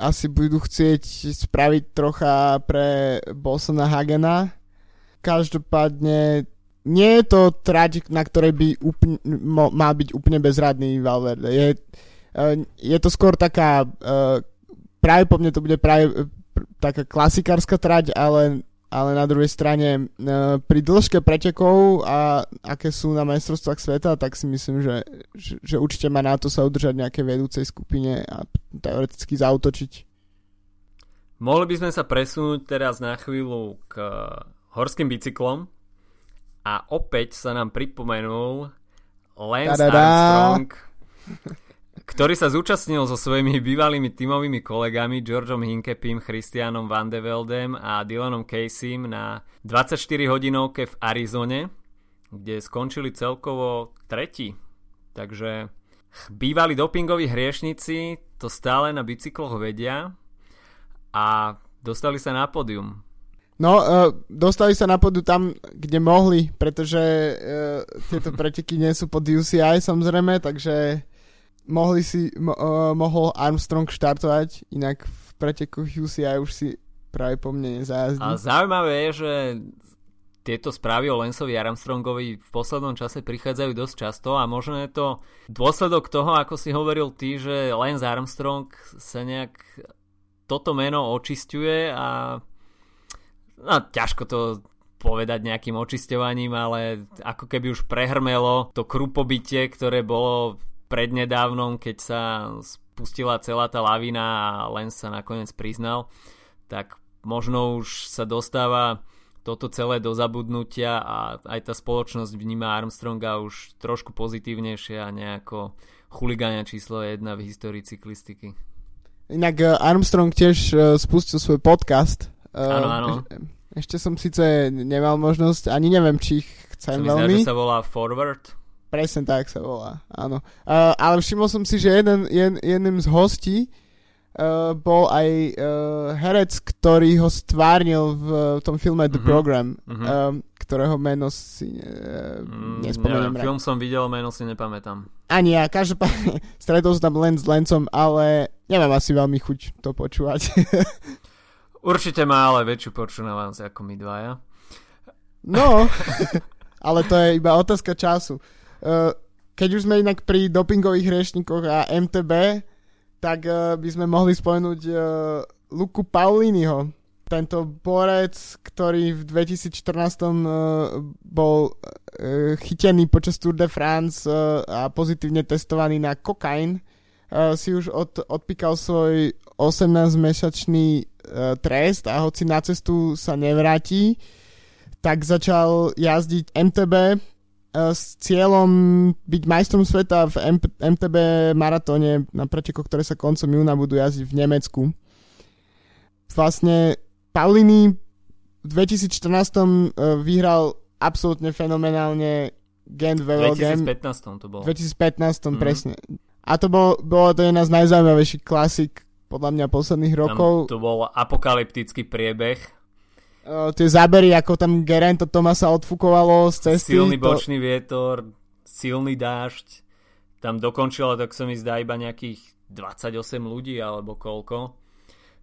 asi budú chcieť spraviť trocha pre Bosona Hagena. Každopádne nie je to trať, na ktorej by úplne, mal byť úplne bezradný Valverde. Je, uh, je to skôr taká, uh, práve po mne to bude práve taká klasikárska trať, ale, ale na druhej strane uh, pri dĺžke pretekov a aké sú na majstrovstvách sveta, tak si myslím, že, že, že určite má na to sa udržať nejaké vedúcej skupine a teoreticky zautočiť. Mohli by sme sa presunúť teraz na chvíľu k horským bicyklom, a opäť sa nám pripomenul Lance Da-da-da. Armstrong, ktorý sa zúčastnil so svojimi bývalými tímovými kolegami Georgeom Hinkepim, Christianom Van de Veldem a Dylanom Caseym na 24 hodinovke v Arizone, kde skončili celkovo tretí. Takže bývalí dopingoví hriešnici to stále na bicykloch vedia a dostali sa na pódium. No, uh, dostali sa na podu tam, kde mohli, pretože uh, tieto preteky nie sú pod UCI samozrejme, takže mohli si, mo, uh, mohol Armstrong štartovať, inak v pretekoch UCI už si práve po mne nezajazdí. A zaujímavé je, že tieto správy o Lensovi Armstrongovi v poslednom čase prichádzajú dosť často a možno je to dôsledok toho, ako si hovoril ty, že Lance Armstrong sa nejak toto meno očistuje a no ťažko to povedať nejakým očisťovaním, ale ako keby už prehrmelo to krupobytie, ktoré bolo prednedávnom, keď sa spustila celá tá lavina a len sa nakoniec priznal, tak možno už sa dostáva toto celé do zabudnutia a aj tá spoločnosť vníma Armstronga už trošku pozitívnejšie a nejako chuligania číslo 1 v histórii cyklistiky. Inak eh, Armstrong tiež eh, spustil svoj podcast Áno, áno. Ešte som síce nemal možnosť, ani neviem, či ich chcem veľmi. Že sa volá Forward. Presne tak sa volá, áno. Uh, ale všimol som si, že jeden, jeden, jedným z hostí uh, bol aj uh, herec, ktorý ho stvárnil v tom filme The uh-huh. Program, uh-huh. Um, ktorého meno si uh, nespomeniem. Neviem, film som videl, meno si nepamätám. Ani ja, každopádne stretol som tam len s Lencom, ale nemám asi veľmi chuť to počúvať. Určite má ale väčšiu počúvavnosť ako my dvaja. No, ale to je iba otázka času. Uh, keď už sme inak pri dopingových hrešnikoch a MTB, tak uh, by sme mohli spomenúť uh, Luku Pauliniho. Tento borec, ktorý v 2014 uh, bol chytený počas Tour de France a pozitívne testovaný na kokain, si už od, odpíkal svoj 18-mesačný uh, trest a hoci na cestu sa nevráti, tak začal jazdiť MTB s cieľom byť majstrom sveta v M- MTB maratóne na pretekoch, ktoré sa koncom júna budú jazdiť v Nemecku. Vlastne Paulini v 2014 uh, vyhral absolútne fenomenálne Gent V 2015 to bolo. V 2015 mm. presne. A to bol, bolo to jedna z najzaujímavejších klasik podľa mňa posledných rokov. Tam to bol apokalyptický priebeh. Uh, tie zábery, ako tam Gerento Tomasa odfukovalo z cesty. Silný bočný to... vietor, silný dážď. Tam dokončilo, tak sa mi zdá, iba nejakých 28 ľudí alebo koľko.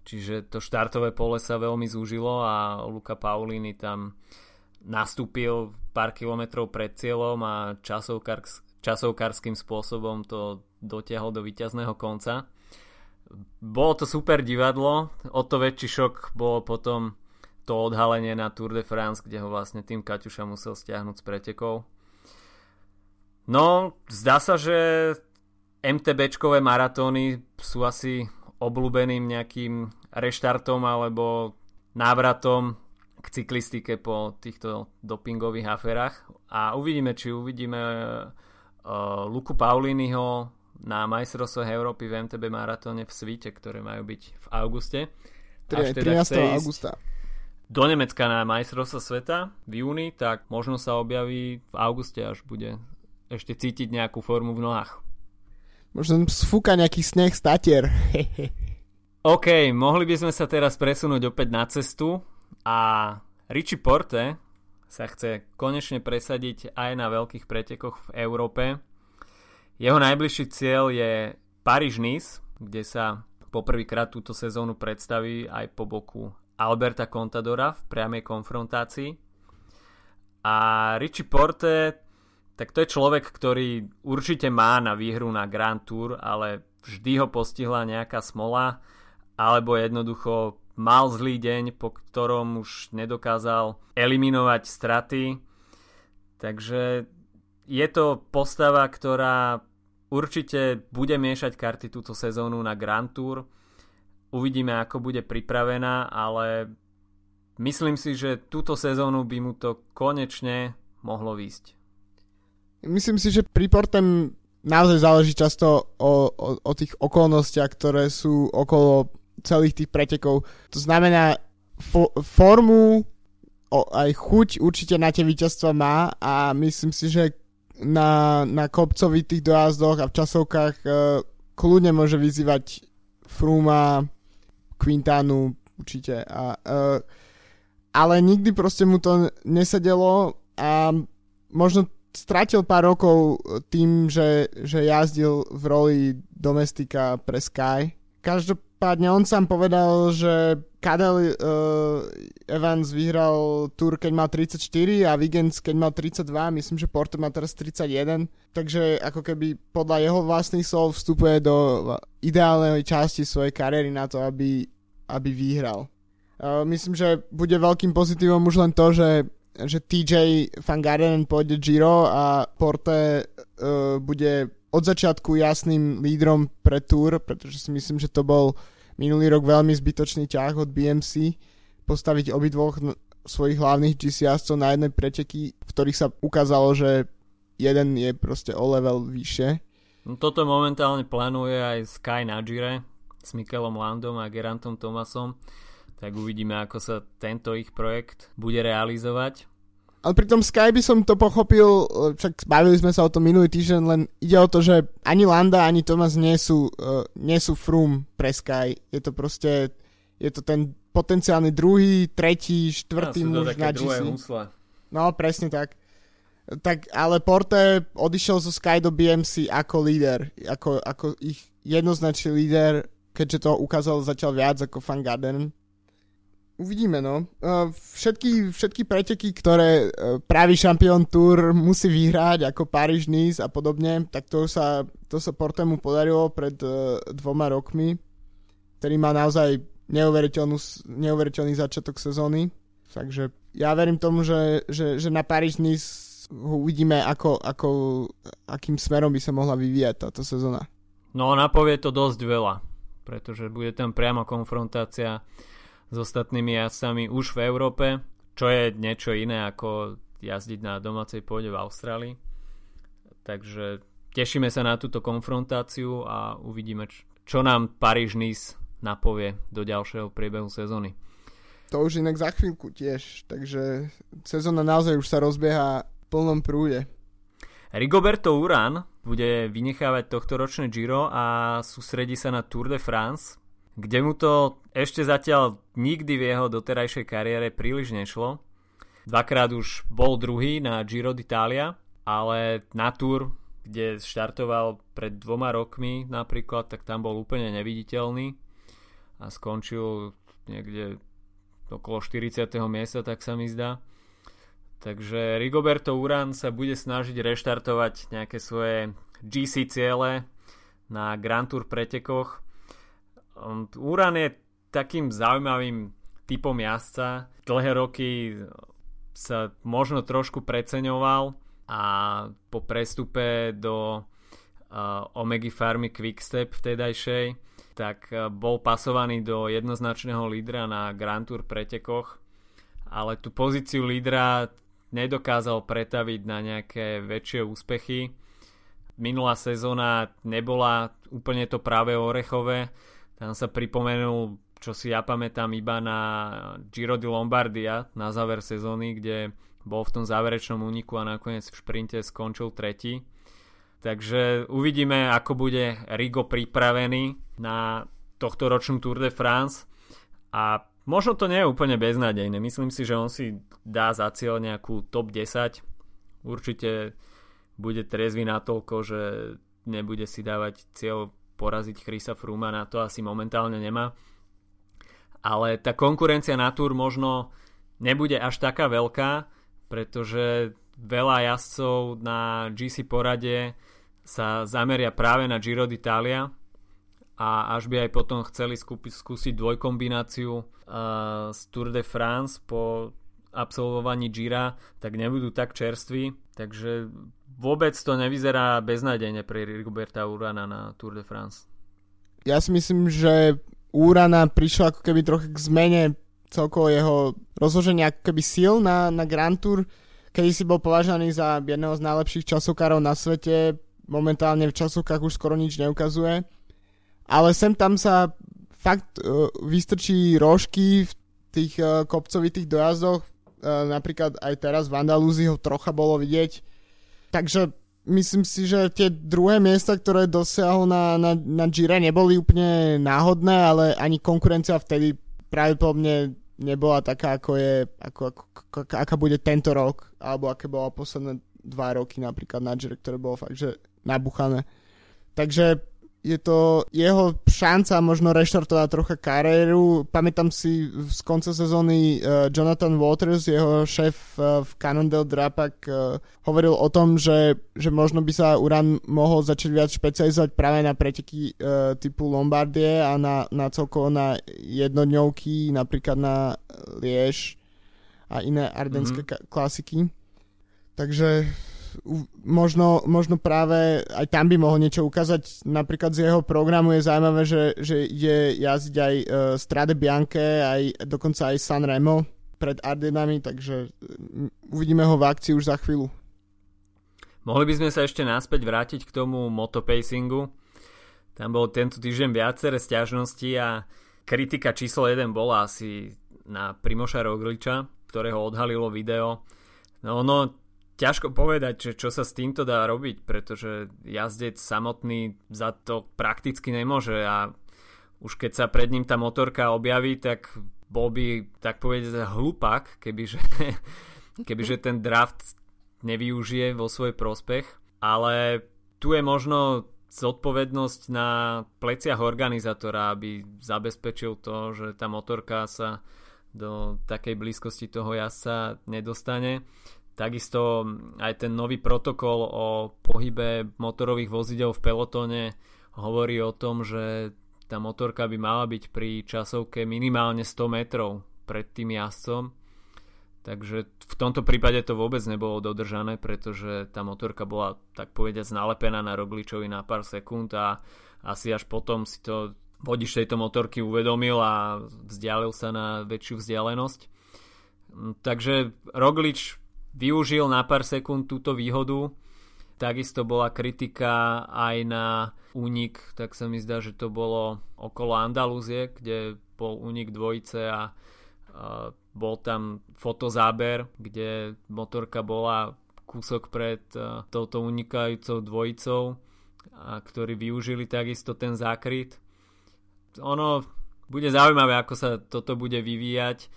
Čiže to štartové pole sa veľmi zúžilo a Luka Paulini tam nastúpil pár kilometrov pred cieľom a časovkár, časovkárským spôsobom to dotiahol do víťazného konca. Bolo to super divadlo, o to väčší šok bolo potom to odhalenie na Tour de France, kde ho vlastne tým Kaťuša musel stiahnuť z pretekov. No, zdá sa, že MTBčkové maratóny sú asi obľúbeným nejakým reštartom alebo návratom k cyklistike po týchto dopingových aférach a uvidíme, či uvidíme uh, Luku Pauliniho na majstrovstvách Európy v MTB maratóne v Svite, ktoré majú byť v auguste. 13. Teda augusta. Do Nemecka na majstrovstva sveta v júni, tak možno sa objaví v auguste, až bude ešte cítiť nejakú formu v nohách. Možno sfúka nejaký sneh statier. OK, mohli by sme sa teraz presunúť opäť na cestu a Richie Porte sa chce konečne presadiť aj na veľkých pretekoch v Európe. Jeho najbližší cieľ je Paríž-Nice, kde sa poprvýkrát túto sezónu predstaví aj po boku Alberta Contadora v priamej konfrontácii. A Richie Porte, tak to je človek, ktorý určite má na výhru na Grand Tour, ale vždy ho postihla nejaká smola, alebo jednoducho mal zlý deň, po ktorom už nedokázal eliminovať straty. Takže je to postava, ktorá určite bude miešať karty túto sezónu na Grand Tour. Uvidíme, ako bude pripravená, ale myslím si, že túto sezónu by mu to konečne mohlo výsť. Myslím si, že pri Portem naozaj záleží často o, o, o tých okolnostiach, ktoré sú okolo celých tých pretekov. To znamená, fo- formu o, aj chuť určite na tie víťazstva má a myslím si, že na, na kopcovitých dojazdoch a v časovkách e, kľudne môže vyzývať Fruma, Quintanu určite. A, e, ale nikdy proste mu to nesedelo a možno stratil pár rokov tým, že, že jazdil v roli domestika pre Sky. Každopádne on sám povedal, že Kadel uh, Evans vyhral Tour, keď mal 34 a Wiggins, keď mal 32, myslím, že Porter má teraz 31, takže ako keby podľa jeho vlastných slov vstupuje do ideálnej časti svojej kariéry na to, aby, aby vyhral. Uh, myslím, že bude veľkým pozitívom už len to, že, že TJ Van Gardenen pôjde Giro a Porte uh, bude od začiatku jasným lídrom pre Tour, pretože si myslím, že to bol minulý rok veľmi zbytočný ťah od BMC postaviť obidvoch svojich hlavných GC na jednej preteky, v ktorých sa ukázalo, že jeden je proste o level vyššie. No, toto momentálne plánuje aj Sky na Gire s Mikelom Landom a Gerantom Thomasom, tak uvidíme, ako sa tento ich projekt bude realizovať. Ale pri tom Sky by som to pochopil, e, však bavili sme sa o tom minulý týždeň, len ide o to, že ani Landa, ani Thomas nie sú, uh, nie sú frum pre Sky. Je to proste, je to ten potenciálny druhý, tretí, štvrtý no, muž na GC. No, presne tak. Tak, ale Porte odišiel zo Sky do BMC ako líder, ako, ako ich jednoznačný líder, keďže to ukázal zatiaľ viac ako Van Garden Uvidíme, no. Všetky, všetky preteky, ktoré e, pravý šampión Tour musí vyhrať, ako Paríž, Nice a podobne, tak to sa, to sa Portemu podarilo pred e, dvoma rokmi, ktorý má naozaj neuveriteľný začiatok sezóny. Takže ja verím tomu, že, že, že na Paríž, Nice uvidíme, ako, ako, akým smerom by sa mohla vyvíjať táto sezóna. No napovie to dosť veľa, pretože bude tam priama konfrontácia s ostatnými jazdcami už v Európe, čo je niečo iné ako jazdiť na domácej pôde v Austrálii. Takže tešíme sa na túto konfrontáciu a uvidíme, čo nám Paríž-Nice napovie do ďalšieho priebehu sezóny. To už inak za chvíľku tiež, takže sezóna naozaj už sa rozbieha plnom prúde. Rigoberto Urán bude vynechávať tohto ročné Giro a sústredí sa na Tour de France, kde mu to ešte zatiaľ nikdy v jeho doterajšej kariére príliš nešlo. Dvakrát už bol druhý na Giro d'Italia, ale na Tour, kde štartoval pred dvoma rokmi napríklad, tak tam bol úplne neviditeľný a skončil niekde okolo 40. miesta, tak sa mi zdá. Takže Rigoberto Uran sa bude snažiť reštartovať nejaké svoje GC ciele na Grand Tour pretekoch. Um, Uran je takým zaujímavým typom jazdca. Dlhé roky sa možno trošku preceňoval a po prestupe do uh, Omega Farmy Quickstep vtedajšej tak uh, bol pasovaný do jednoznačného lídra na Grand Tour pretekoch ale tú pozíciu lídra nedokázal pretaviť na nejaké väčšie úspechy. Minulá sezóna nebola úplne to práve orechové. Tam sa pripomenul, čo si ja pamätám, iba na Giro di Lombardia na záver sezóny, kde bol v tom záverečnom úniku a nakoniec v šprinte skončil tretí. Takže uvidíme, ako bude Rigo pripravený na tohto ročnú Tour de France a Možno to nie je úplne beznádejné. Myslím si, že on si dá za cieľ nejakú top 10. Určite bude trezvý natoľko, že nebude si dávať cieľ poraziť Chrisa Fruma, na to asi momentálne nemá. Ale tá konkurencia na Tour možno nebude až taká veľká, pretože veľa jazdcov na GC porade sa zameria práve na Giro d'Italia, a až by aj potom chceli skúpiť, skúsiť dvojkombináciu uh, z Tour de France po absolvovaní Gira, tak nebudú tak čerství, takže vôbec to nevyzerá beznádejne pre Rigoberta Urana na Tour de France. Ja si myslím, že Urana prišla ako keby trochu k zmene celkovo jeho rozloženia ako keby síl na, na Grand Tour, kedy si bol považovaný za jedného z najlepších časokárov na svete, momentálne v časovkách už skoro nič neukazuje ale sem tam sa fakt uh, vystrčí rožky v tých uh, kopcovitých dojazdoch, uh, napríklad aj teraz v Andalúzii ho trocha bolo vidieť. Takže myslím si, že tie druhé miesta, ktoré dosiahol na, na, na Gire, neboli úplne náhodné, ale ani konkurencia vtedy pravdepodobne nebola taká, ako je, ako, ako, ako, aká bude tento rok, alebo aké bola posledné dva roky napríklad na Gire, ktoré bolo fakt, že nabuchané. Takže je to jeho šanca možno reštartovať trocha kariéru. Pamätám si z konca sezóny uh, Jonathan Waters, jeho šéf uh, v Cannondale Drapak, uh, hovoril o tom, že, že možno by sa Uran mohol začať viac špecializovať práve na preteky uh, typu Lombardie a na, na celkovo na jednodňovky, napríklad na Liež a iné ardenské mm-hmm. klasiky. Takže možno, možno práve aj tam by mohol niečo ukázať. Napríklad z jeho programu je zaujímavé, že, že ide jazdiť aj uh, Strade Bianche, aj, dokonca aj San Remo pred Ardenami, takže uvidíme ho v akcii už za chvíľu. Mohli by sme sa ešte naspäť vrátiť k tomu motopacingu. Tam bol tento týždeň viaceré stiažnosti a kritika číslo 1 bola asi na Primoša Rogliča, ktorého odhalilo video. No ono ťažko povedať, že čo sa s týmto dá robiť, pretože jazdec samotný za to prakticky nemôže a už keď sa pred ním tá motorka objaví, tak bol by, tak povedať, hlupák, kebyže, kebyže ten draft nevyužije vo svoj prospech. Ale tu je možno zodpovednosť na pleciach organizátora, aby zabezpečil to, že tá motorka sa do takej blízkosti toho jazdca nedostane. Takisto aj ten nový protokol o pohybe motorových vozidel v pelotóne hovorí o tom, že tá motorka by mala byť pri časovke minimálne 100 metrov pred tým jazdcom. Takže v tomto prípade to vôbec nebolo dodržané, pretože tá motorka bola tak povediať nalepená na Rogličovi na pár sekúnd a asi až potom si to vodič tejto motorky uvedomil a vzdialil sa na väčšiu vzdialenosť. Takže Roglič využil na pár sekúnd túto výhodu. Takisto bola kritika aj na únik, tak sa mi zdá, že to bolo okolo Andalúzie, kde bol únik dvojice a, a bol tam fotozáber, kde motorka bola kúsok pred a, touto unikajúcou dvojicou, a, ktorí využili takisto ten zákryt. Ono bude zaujímavé, ako sa toto bude vyvíjať,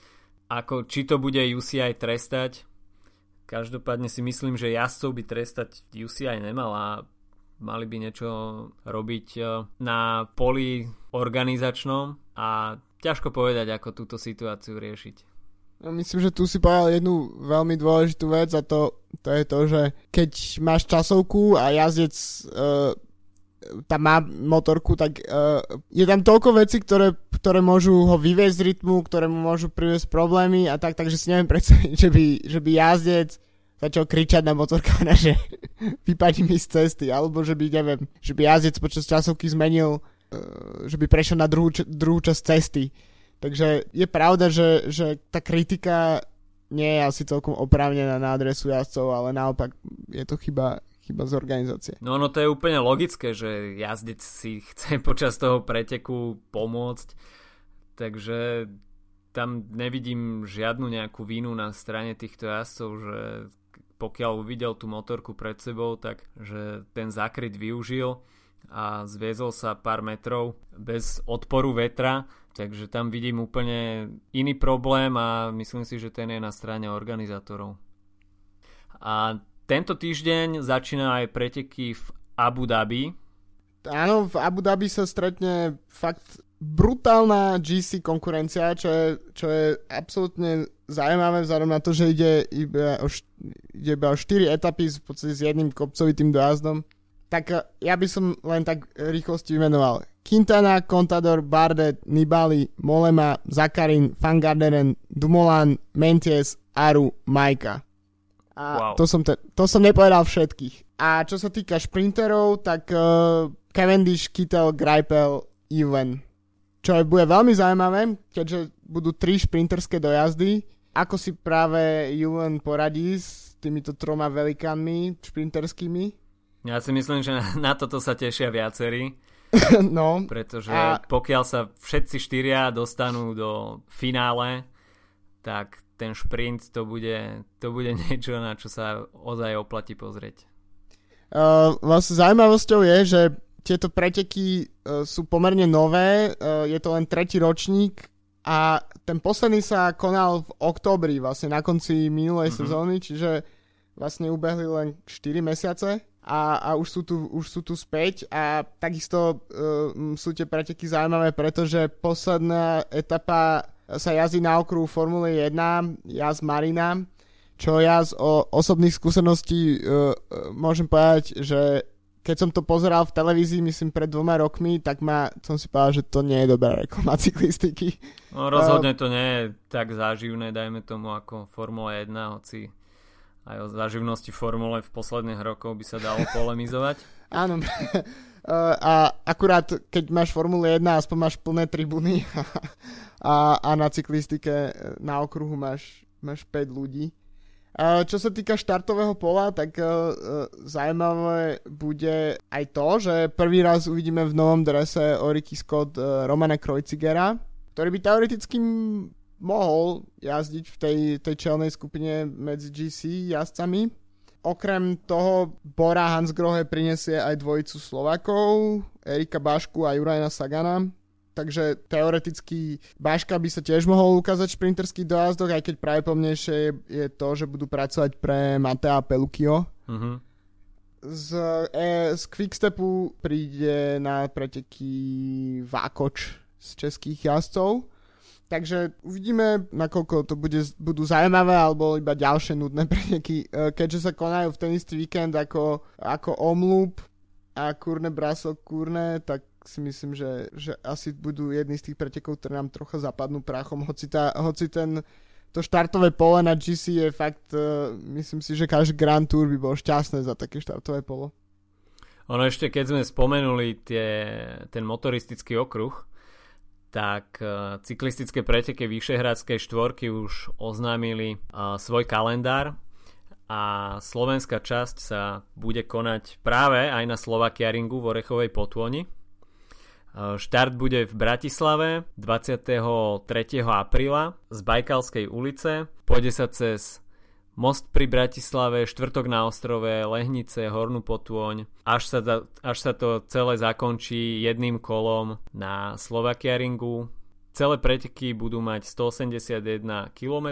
ako, či to bude UCI trestať, Každopádne si myslím, že jazdcov by trestať UCI nemala mali by niečo robiť e, na poli organizačnom a ťažko povedať, ako túto situáciu riešiť. Myslím, že tu si povedal jednu veľmi dôležitú vec a to, to je to, že keď máš časovku a jazdec uh, tam má motorku, tak uh, je tam toľko vecí, ktoré, ktoré môžu ho vyviezť z rytmu, ktoré mu môžu priviesť problémy a tak, takže si neviem predstaviť, že by, že by jazdec začal kričať na motorkára, že vypadí mi z cesty, alebo že by, neviem, že by jazdec počas časovky zmenil, uh, že by prešiel na druhú, druhú časť cesty. Takže je pravda, že, že tá kritika nie je asi celkom oprávnená na adresu jazdcov, ale naopak je to chyba, chyba z organizácie. No, no to je úplne logické, že jazdec si chce počas toho preteku pomôcť, takže tam nevidím žiadnu nejakú vínu na strane týchto jazdcov, že pokiaľ uvidel tú motorku pred sebou, tak že ten zakryt využil a zviezol sa pár metrov bez odporu vetra Takže tam vidím úplne iný problém a myslím si, že ten je na strane organizátorov. A tento týždeň začína aj preteky v Abu Dhabi. Áno, v Abu Dhabi sa stretne fakt brutálna GC konkurencia, čo je, čo je absolútne zaujímavé vzhľadom na to, že ide iba o, ide iba o 4 etapy v podstate s jedným kopcovitým dojazdom. Tak ja by som len tak rýchlosti vymenoval Quintana, Contador, Bardet, Nibali, Molema, Zakarin, Fangarderen, Dumoulin, Menties, Aru, Majka. A wow. to, som te, to som nepovedal všetkých. A čo sa týka šprinterov, tak uh, Cavendish, Kittel, Greipel, Even. Čo je, bude veľmi zaujímavé, keďže budú tri šprinterské dojazdy. Ako si práve Juven poradí s týmito troma velikánmi šprinterskými? Ja si myslím, že na, na toto sa tešia viacerí. no. Pretože a... pokiaľ sa všetci štyria dostanú do finále, tak ten šprint to bude, to bude niečo, na čo sa ozaj oplatí pozrieť. Uh, vlastne zaujímavosťou je, že tieto preteky uh, sú pomerne nové, uh, je to len tretí ročník a ten posledný sa konal v októbri, vlastne na konci minulej mm-hmm. sezóny, čiže vlastne ubehli len 4 mesiace a, a už, sú tu, už sú tu späť a takisto uh, sú tie preteky zaujímavé, pretože posledná etapa sa jazdí na okruhu Formule 1, jazd Marina, čo ja z o, osobných skúseností uh, môžem povedať, že keď som to pozeral v televízii, myslím pred dvoma rokmi, tak ma, som si povedal, že to nie je dobrá reklama cyklistiky. No rozhodne uh, to nie je tak záživné, dajme tomu ako Formula 1, hoci aj o zaživnosti formule v posledných rokoch by sa dalo polemizovať. Áno. a akurát, keď máš Formule 1, aspoň máš plné tribuny a, a na cyklistike na okruhu máš, máš 5 ľudí. Čo sa týka štartového pola, tak uh, zaujímavé bude aj to, že prvý raz uvidíme v novom drese Oriky Scott Romana Krojcigera, ktorý by teoreticky mohol jazdiť v tej, tej čelnej skupine medzi GC jazdcami. Okrem toho Bora Hansgrohe prinesie aj dvojicu Slovakov, Erika Bašku a Jurajna Sagana. Takže teoreticky Baška by sa tiež mohol ukázať v šprinterských dojazdoch, aj keď pravdepodobnejšie je, je to, že budú pracovať pre Matea Pelukio. Uh-huh. Z, e, z Quickstepu príde na preteky Vákoč z českých jazdcov Takže uvidíme, nakoľko to bude, budú zaujímavé alebo iba ďalšie nudné preteky, e, keďže sa konajú v ten istý víkend ako, ako Omloop a Kurne Braso Kurne, tak si myslím, že, že asi budú jedni z tých pretekov, ktoré nám trocha zapadnú prachom, hoci, tá, hoci ten to štartové pole na GC je fakt, uh, myslím si, že každý Grand Tour by bol šťastné za také štartové polo. Ono ešte, keď sme spomenuli tie, ten motoristický okruh, tak e, cyklistické preteky Vyšehradskej štvorky už oznámili e, svoj kalendár a slovenská časť sa bude konať práve aj na Slovakiaringu v Orechovej potôni. E, štart bude v Bratislave 23. apríla z Bajkalskej ulice. Pôjde sa cez Most pri Bratislave, štvrtok na ostrove, Lehnice, Hornú Potôň, až sa, až sa to celé zakončí jedným kolom na Slovakiaringu. Celé preteky budú mať 181 km.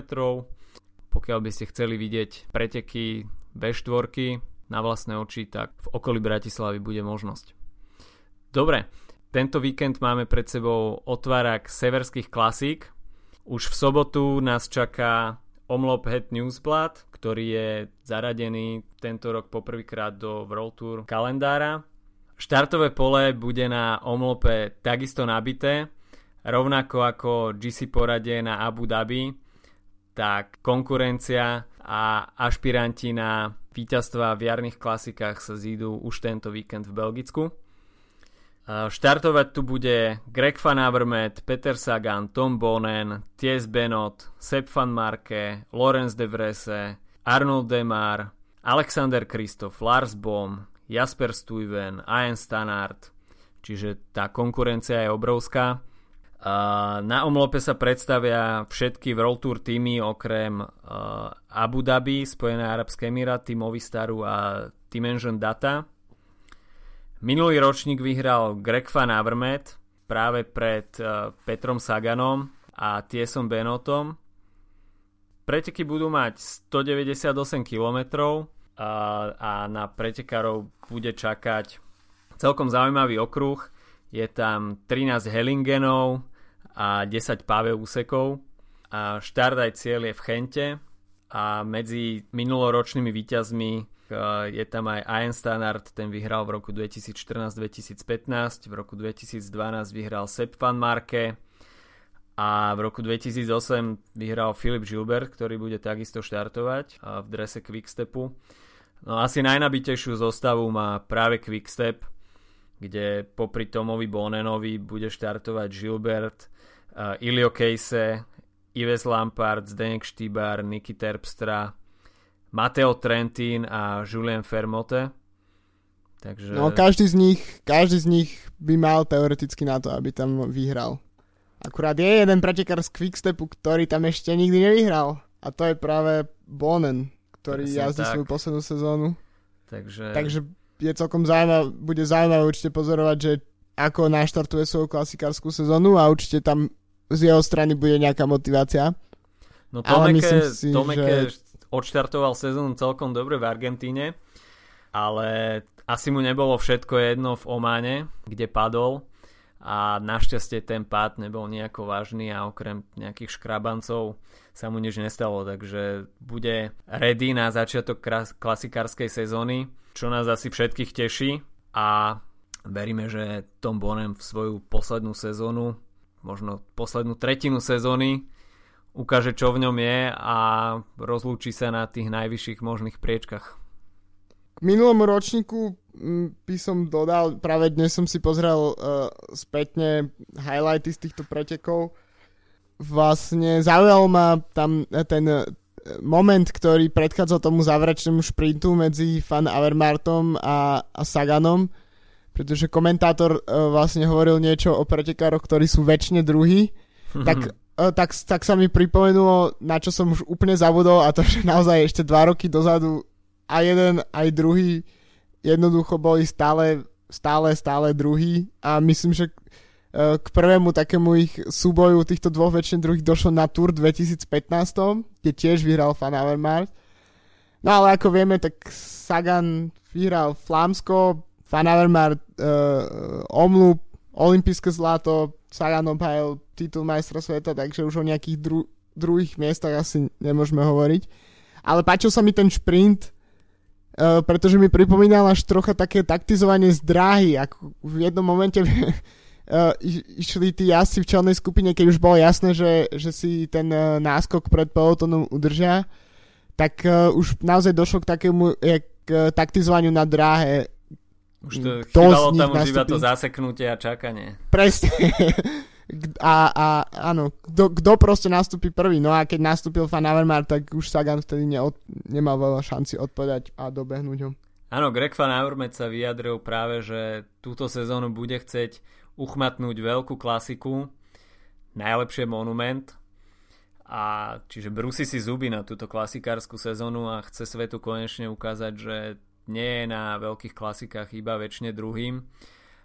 Pokiaľ by ste chceli vidieť preteky B4 na vlastné oči, tak v okolí Bratislavy bude možnosť. Dobre, tento víkend máme pred sebou otvárak severských klasík, Už v sobotu nás čaká Omlop Head Newsblad, ktorý je zaradený tento rok poprvýkrát do World Tour kalendára. Štartové pole bude na Omlope takisto nabité, rovnako ako GC poradie na Abu Dhabi, tak konkurencia a ašpiranti na víťazstva v jarných klasikách sa zídu už tento víkend v Belgicku. Štartovať tu bude Greg Van Avermaet, Peter Sagan, Tom Bonen, Ties Benot, Sepp Van Marke, Lorenz de Vrese, Arnold Demar, Alexander Kristoff, Lars Bohm, Jasper Stuyven, Ian Stannard, čiže tá konkurencia je obrovská. Na omlope sa predstavia všetky World Tour týmy okrem Abu Dhabi, Spojené Arabské Emiráty, Movistaru a Engine Data. Minulý ročník vyhral Greg Van Avermaet práve pred uh, Petrom Saganom a Tiesom Benotom. Preteky budú mať 198 km a, na pretekárov bude čakať celkom zaujímavý okruh. Je tam 13 Hellingenov a 10 páve úsekov. A štart aj cieľ je v Chente a medzi minuloročnými víťazmi Eh, je tam aj Ian Stannard, ten vyhral v roku 2014-2015, v roku 2012 vyhral Sepp van Marke a v roku 2008 vyhral Filip Gilbert, ktorý bude takisto štartovať eh, v drese Quickstepu. No asi najnabitejšiu zostavu má práve Quickstep, kde popri Tomovi Bonenovi bude štartovať Gilbert, uh, Ilio Kejse, Ives Lampard, Zdenek Štýbar, Niky Terpstra, Mateo Trentin a Julien Fermote. Takže... No každý z nich, každý z nich by mal teoreticky na to, aby tam vyhral. Akurát je jeden pretekár z Quickstepu, ktorý tam ešte nikdy nevyhral. A to je práve Bonen, ktorý Presne jazdí tak. svoju poslednú sezónu. Takže... Takže je celkom zaujímavé, bude zaujímavé určite pozorovať, že ako naštartuje svoju klasikárskú sezónu a určite tam z jeho strany bude nejaká motivácia. No Tomeke, Ale myslím si, Tomeke že odštartoval sezónu celkom dobre v Argentíne, ale asi mu nebolo všetko jedno v Ománe, kde padol. A našťastie ten pád nebol nejako vážny a okrem nejakých škrabancov sa mu nič nestalo, takže bude ready na začiatok klasikárskej sezóny, čo nás asi všetkých teší. A veríme, že Tom Bonem v svoju poslednú sezónu, možno poslednú tretinu sezóny ukáže, čo v ňom je a rozlúči sa na tých najvyšších možných priečkach. K minulomu ročníku mm, by som dodal, práve dnes som si pozrel uh, spätne highlighty z týchto pretekov. Vlastne zaujal ma tam ten e, moment, ktorý predchádzal tomu záverečnému šprintu medzi Fan Avermartom a, a Saganom, pretože komentátor uh, vlastne hovoril niečo o pretekároch, ktorí sú väčšine druhí, tak tak, tak sa mi pripomenulo, na čo som už úplne zabudol a to, že naozaj ešte dva roky dozadu aj jeden, aj druhý jednoducho boli stále, stále, stále druhý a myslím, že e, k prvému takému ich súboju týchto dvoch väčšin druhých došlo na Tour 2015, kde tiež vyhral Fan Avermaet. No ale ako vieme, tak Sagan vyhral Flámsko, Fan Avermaet uh, Omlup, olympijské zlato, Sagan obhajil titul majstra sveta, takže už o nejakých dru- druhých miestach asi nemôžeme hovoriť. Ale páčil sa mi ten šprint, uh, pretože mi pripomínal až trocha také taktizovanie z dráhy, ako v jednom momente uh, išli tí jazdci v čelnej skupine, keď už bolo jasné, že, že si ten uh, náskok pred pelotónom udržia, tak uh, už naozaj došlo k takému jak, uh, taktizovaniu na dráhe, už to chýbalo tam už iba to zaseknutie a čakanie. Presne. A, a áno, kto proste nastúpi prvý. No a keď nastúpil Fan Avermaet, tak už Sagan vtedy neod, nemal veľa šanci odpovedať a dobehnúť ho. Áno, Greg Van Avermaet sa vyjadril práve, že túto sezónu bude chceť uchmatnúť veľkú klasiku, najlepšie monument, a čiže brúsi si zuby na túto klasikárskú sezónu a chce svetu konečne ukázať, že nie je na veľkých klasikách iba väčšine druhým,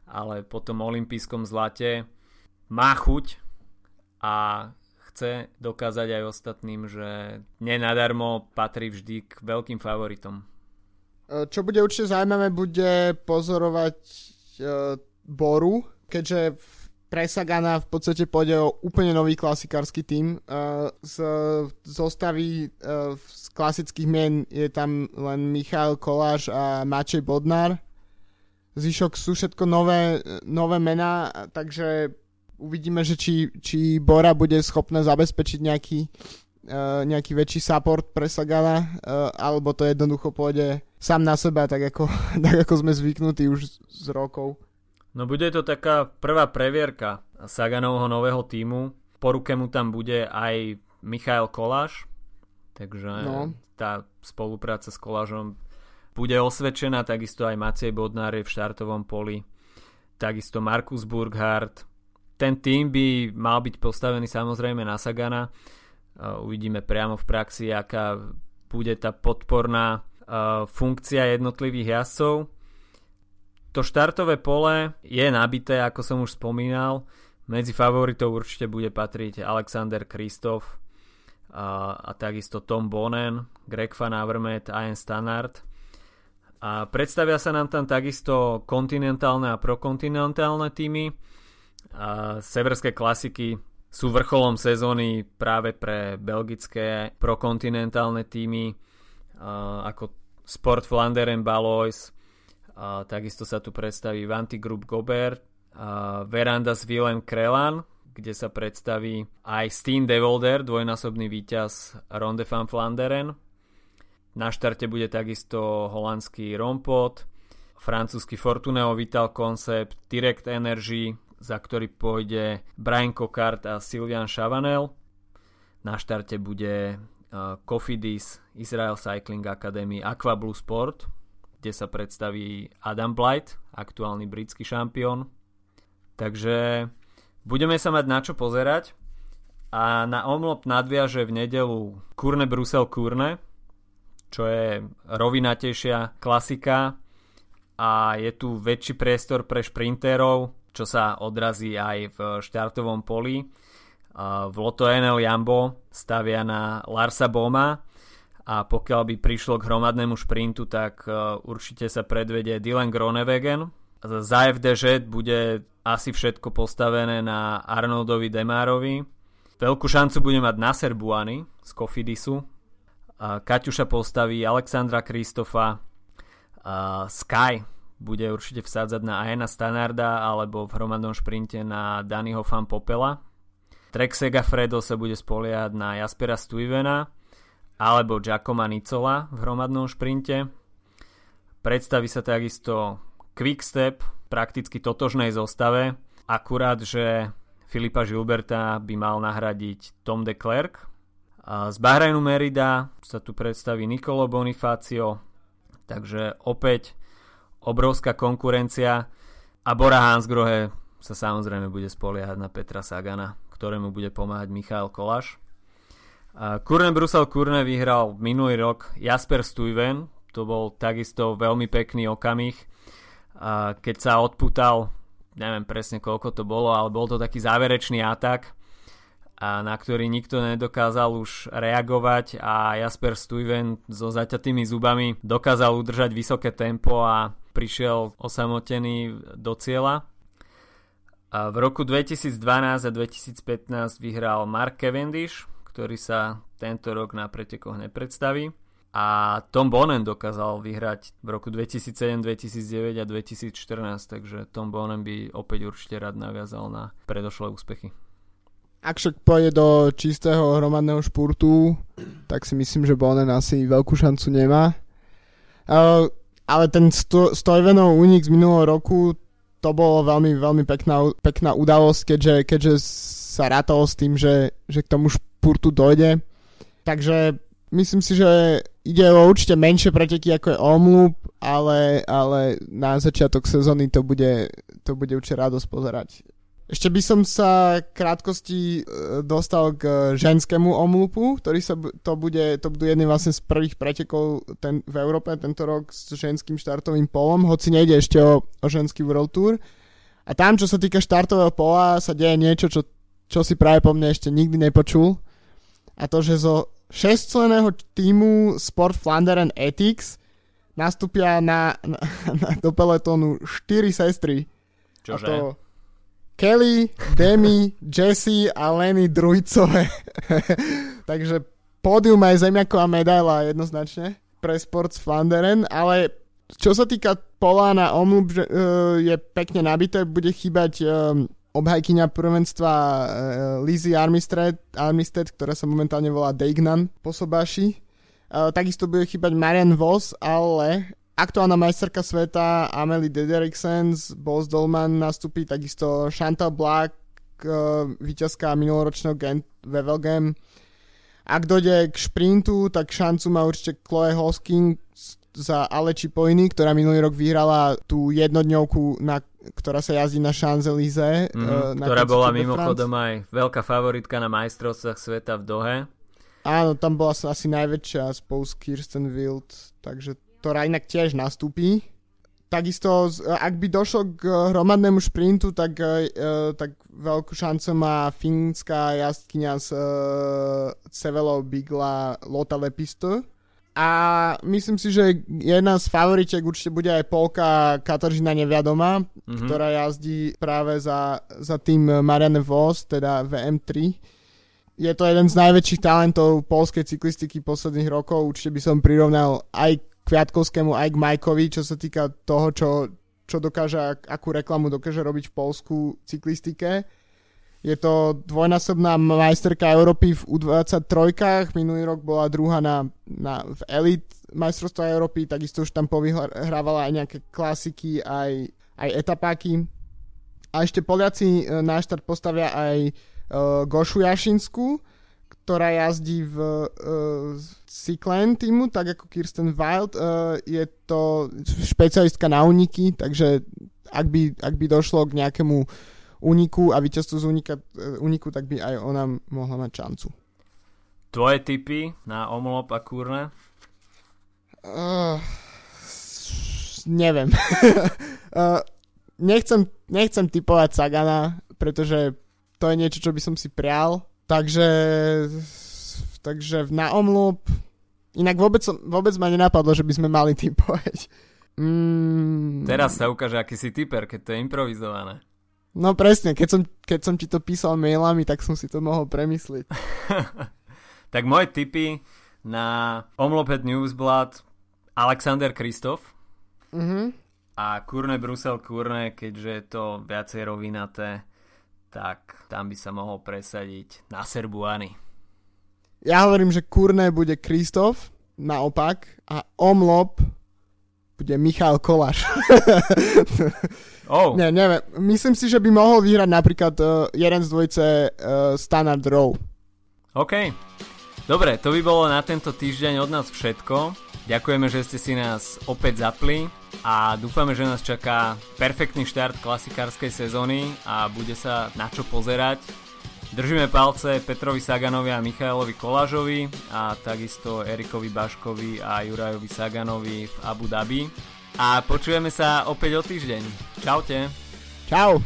ale po tom olympijskom zlate má chuť a chce dokázať aj ostatným, že nenadarmo patrí vždy k veľkým favoritom. E, čo bude určite zaujímavé, bude pozorovať uh, Boru, keďže pre Sagana v podstate pôjde o úplne nový klasikársky tým. Uh, z zostavy uh, z klasických mien je tam len Michal Koláš a Mačej Bodnár. Zvyšok sú všetko nové, nové mená, takže uvidíme, že či, či Bora bude schopná zabezpečiť nejaký, uh, nejaký väčší support pre Sagana, uh, alebo to jednoducho pôjde sám na seba, tak ako, tak ako sme zvyknutí už z rokov. No bude to taká prvá previerka Saganovho nového týmu. Po ruke mu tam bude aj Michael Koláš, takže no. tá spolupráca s Kolážom bude osvedčená, takisto aj Maciej Bodnár je v štartovom poli, takisto Markus Burghardt. Ten tým by mal byť postavený samozrejme na Sagana. Uvidíme priamo v praxi, aká bude tá podporná funkcia jednotlivých jazdcov to štartové pole je nabité, ako som už spomínal. Medzi favoritov určite bude patriť Alexander Kristof a, a takisto Tom Bonen, Greg Van Avermaet Ian Stannard. A predstavia sa nám tam takisto kontinentálne a prokontinentálne týmy. A severské klasiky sú vrcholom sezóny práve pre belgické prokontinentálne týmy ako Sport Flanderen Balois, takisto sa tu predstaví Vanti Group Gobert, Veranda s Willem Krelan, kde sa predstaví aj Steen Devolder, dvojnásobný víťaz Ronde van Flanderen. Na štarte bude takisto holandský Rompot, francúzsky Fortuneo Vital Concept, Direct Energy, za ktorý pôjde Brian Cockart a Sylvian Chavanel. Na štarte bude Cofidis, Israel Cycling Academy, Aqua Blue Sport, kde sa predstaví Adam Blight, aktuálny britský šampión. Takže budeme sa mať na čo pozerať a na omlop nadviaže v nedelu Kurne Brusel Kurne, čo je rovinatejšia klasika a je tu väčší priestor pre šprinterov, čo sa odrazí aj v štartovom poli. V Loto NL Jambo stavia na Larsa Boma, a pokiaľ by prišlo k hromadnému šprintu, tak uh, určite sa predvedie Dylan Gronewegen. Za FDŽ bude asi všetko postavené na Arnoldovi Demárovi. Veľkú šancu bude mať Nasser Buany z Kofidisu. Kaťuša postaví Alexandra Kristofa. Sky bude určite vsádzať na Aena Stanarda alebo v hromadnom šprinte na Daniho Fan Popela. Trek Fredo sa bude spoliehať na Jaspera Stuyvena alebo Giacomo Nicola v hromadnom šprinte. Predstaví sa takisto Quickstep prakticky totožnej zostave, akurát, že Filipa Gilberta by mal nahradiť Tom de Klerk. Z Bahrajnu Merida sa tu predstaví Nicolo Bonifacio, takže opäť obrovská konkurencia. A Bora Hansgrohe sa samozrejme bude spoliehať na Petra Sagana, ktorému bude pomáhať Michal Kolaš. Kurne Brusel Kurne vyhral minulý rok Jasper Stuyven, to bol takisto veľmi pekný okamih, keď sa odputal, neviem presne koľko to bolo, ale bol to taký záverečný atak, na ktorý nikto nedokázal už reagovať a Jasper Stuyven so zaťatými zubami dokázal udržať vysoké tempo a prišiel osamotený do cieľa. A v roku 2012 a 2015 vyhral Mark Cavendish, ktorý sa tento rok na pretekoch nepredstaví. A Tom Bonen dokázal vyhrať v roku 2007, 2009 a 2014, takže Tom Bonen by opäť určite rád naviazal na predošlé úspechy. Ak však pôjde do čistého hromadného špurtu, tak si myslím, že Bonen asi veľkú šancu nemá. Uh, ale ten sto, Stojvenov únik z minulého roku, to bolo veľmi, veľmi pekná, pekná udalosť, keďže, keďže sa rátalo s tým, že, že k tomu špurtu dojde. Takže myslím si, že ide o určite menšie preteky ako je Omloop, ale, ale na začiatok sezóny to bude, to bude určite radosť pozerať. Ešte by som sa krátkosti e, dostal k ženskému omlupu, ktorý sa to bude, to budú jedný vlastne z prvých pretekov ten, v Európe tento rok s ženským štartovým polom, hoci nejde ešte o, o ženský World Tour. A tam, čo sa týka štartového pola, sa deje niečo, čo, čo si práve po mne ešte nikdy nepočul a to, že zo 6 týmu Sport Flanderen Ethics nastúpia na, na, na, do peletónu 4 sestry. Čože? A to, Kelly, Demi, Jesse a Lenny Drujcové. Takže pódium aj zemiaková medaila jednoznačne pre Sports Flanderen, ale čo sa týka Polána Omlub, uh, je pekne nabité, bude chýbať uh, obhajkyňa prvenstva uh, Lizzie Armistead, Armistead, ktorá sa momentálne volá Degnan po Sobáši. Uh, takisto bude chýbať Marian Voss, ale aktuálna majsterka sveta Amelie Dederiksen z Boss Dolman nastupí takisto Chantal Black, uh, víťazka minuloročného Gent Wevelgem. Ak dojde k šprintu, tak šancu má určite Chloe Hosking za Aleči Pojny, ktorá minulý rok vyhrala tú jednodňovku, na, ktorá sa jazdí na Champs-Élysées. Mm, ktorá bola mimochodom aj veľká favoritka na majstrovstvách sveta v Dohe. Áno, tam bola asi najväčšia spolu s Kirsten Wild, takže ktorá inak tiež nastúpi. Takisto, ak by došlo k hromadnému šprintu, tak, uh, tak veľkú šancu má fínska jazdkynia z uh, Sevelo Bigla Lota Lepisto. A myslím si, že jedna z favoritiek určite bude aj Polka Katarzyna Neviadoma, mm-hmm. ktorá jazdí práve za, za tým Marianne Vos, teda VM3. Je to jeden z najväčších talentov polskej cyklistiky posledných rokov. Určite by som prirovnal aj Kviatkovskému aj k Majkovi, čo sa týka toho, čo, čo dokáže, akú reklamu dokáže robiť v Polsku cyklistike. Je to dvojnásobná majsterka Európy v U23, minulý rok bola druhá na, na, v Elite majstrovstva Európy, takisto už tam povyhrávala aj nejaké klasiky, aj, aj etapáky. A ešte Poliaci e, na štart postavia aj uh, Gošu Jašinsku, ktorá jazdí v uh, Cyclen týmu, tak ako Kirsten Wild. Uh, je to špecialistka na uniky, takže ak by, ak by došlo k nejakému uniku a víťazstvu z unika, uh, uniku, tak by aj ona mohla mať šancu. Tvoje tipy na Omlop a Kurne? Uh, neviem. uh, nechcem, nechcem typovať Sagana, pretože to je niečo, čo by som si prial Takže, takže na omlup, inak vôbec, vôbec ma nenapadlo, že by sme mali typovať. Mm. Teraz sa ukáže, aký si typer, keď to je improvizované. No presne, keď som, keď som ti to písal mailami, tak som si to mohol premysliť. tak moje tipy na Omlopet Newsblad Alexander Kristof mm-hmm. a Kurne Brusel Kurne, keďže je to viacej rovinaté tak tam by sa mohol presadiť na Serbuany. Ja hovorím, že Kurné bude Kristof, naopak, a Omlop bude Michal Koláš. oh. Ne, neviem. Myslím si, že by mohol vyhrať napríklad uh, jeden z dvojce uh, Standard Row. OK. Dobre, to by bolo na tento týždeň od nás všetko. Ďakujeme, že ste si nás opäť zapli a dúfame, že nás čaká perfektný štart klasikárskej sezóny a bude sa na čo pozerať. Držíme palce Petrovi Saganovi a Michailovi Kolážovi a takisto Erikovi Baškovi a Jurajovi Saganovi v Abu Dhabi. A počujeme sa opäť o týždeň. Čaute. Čau.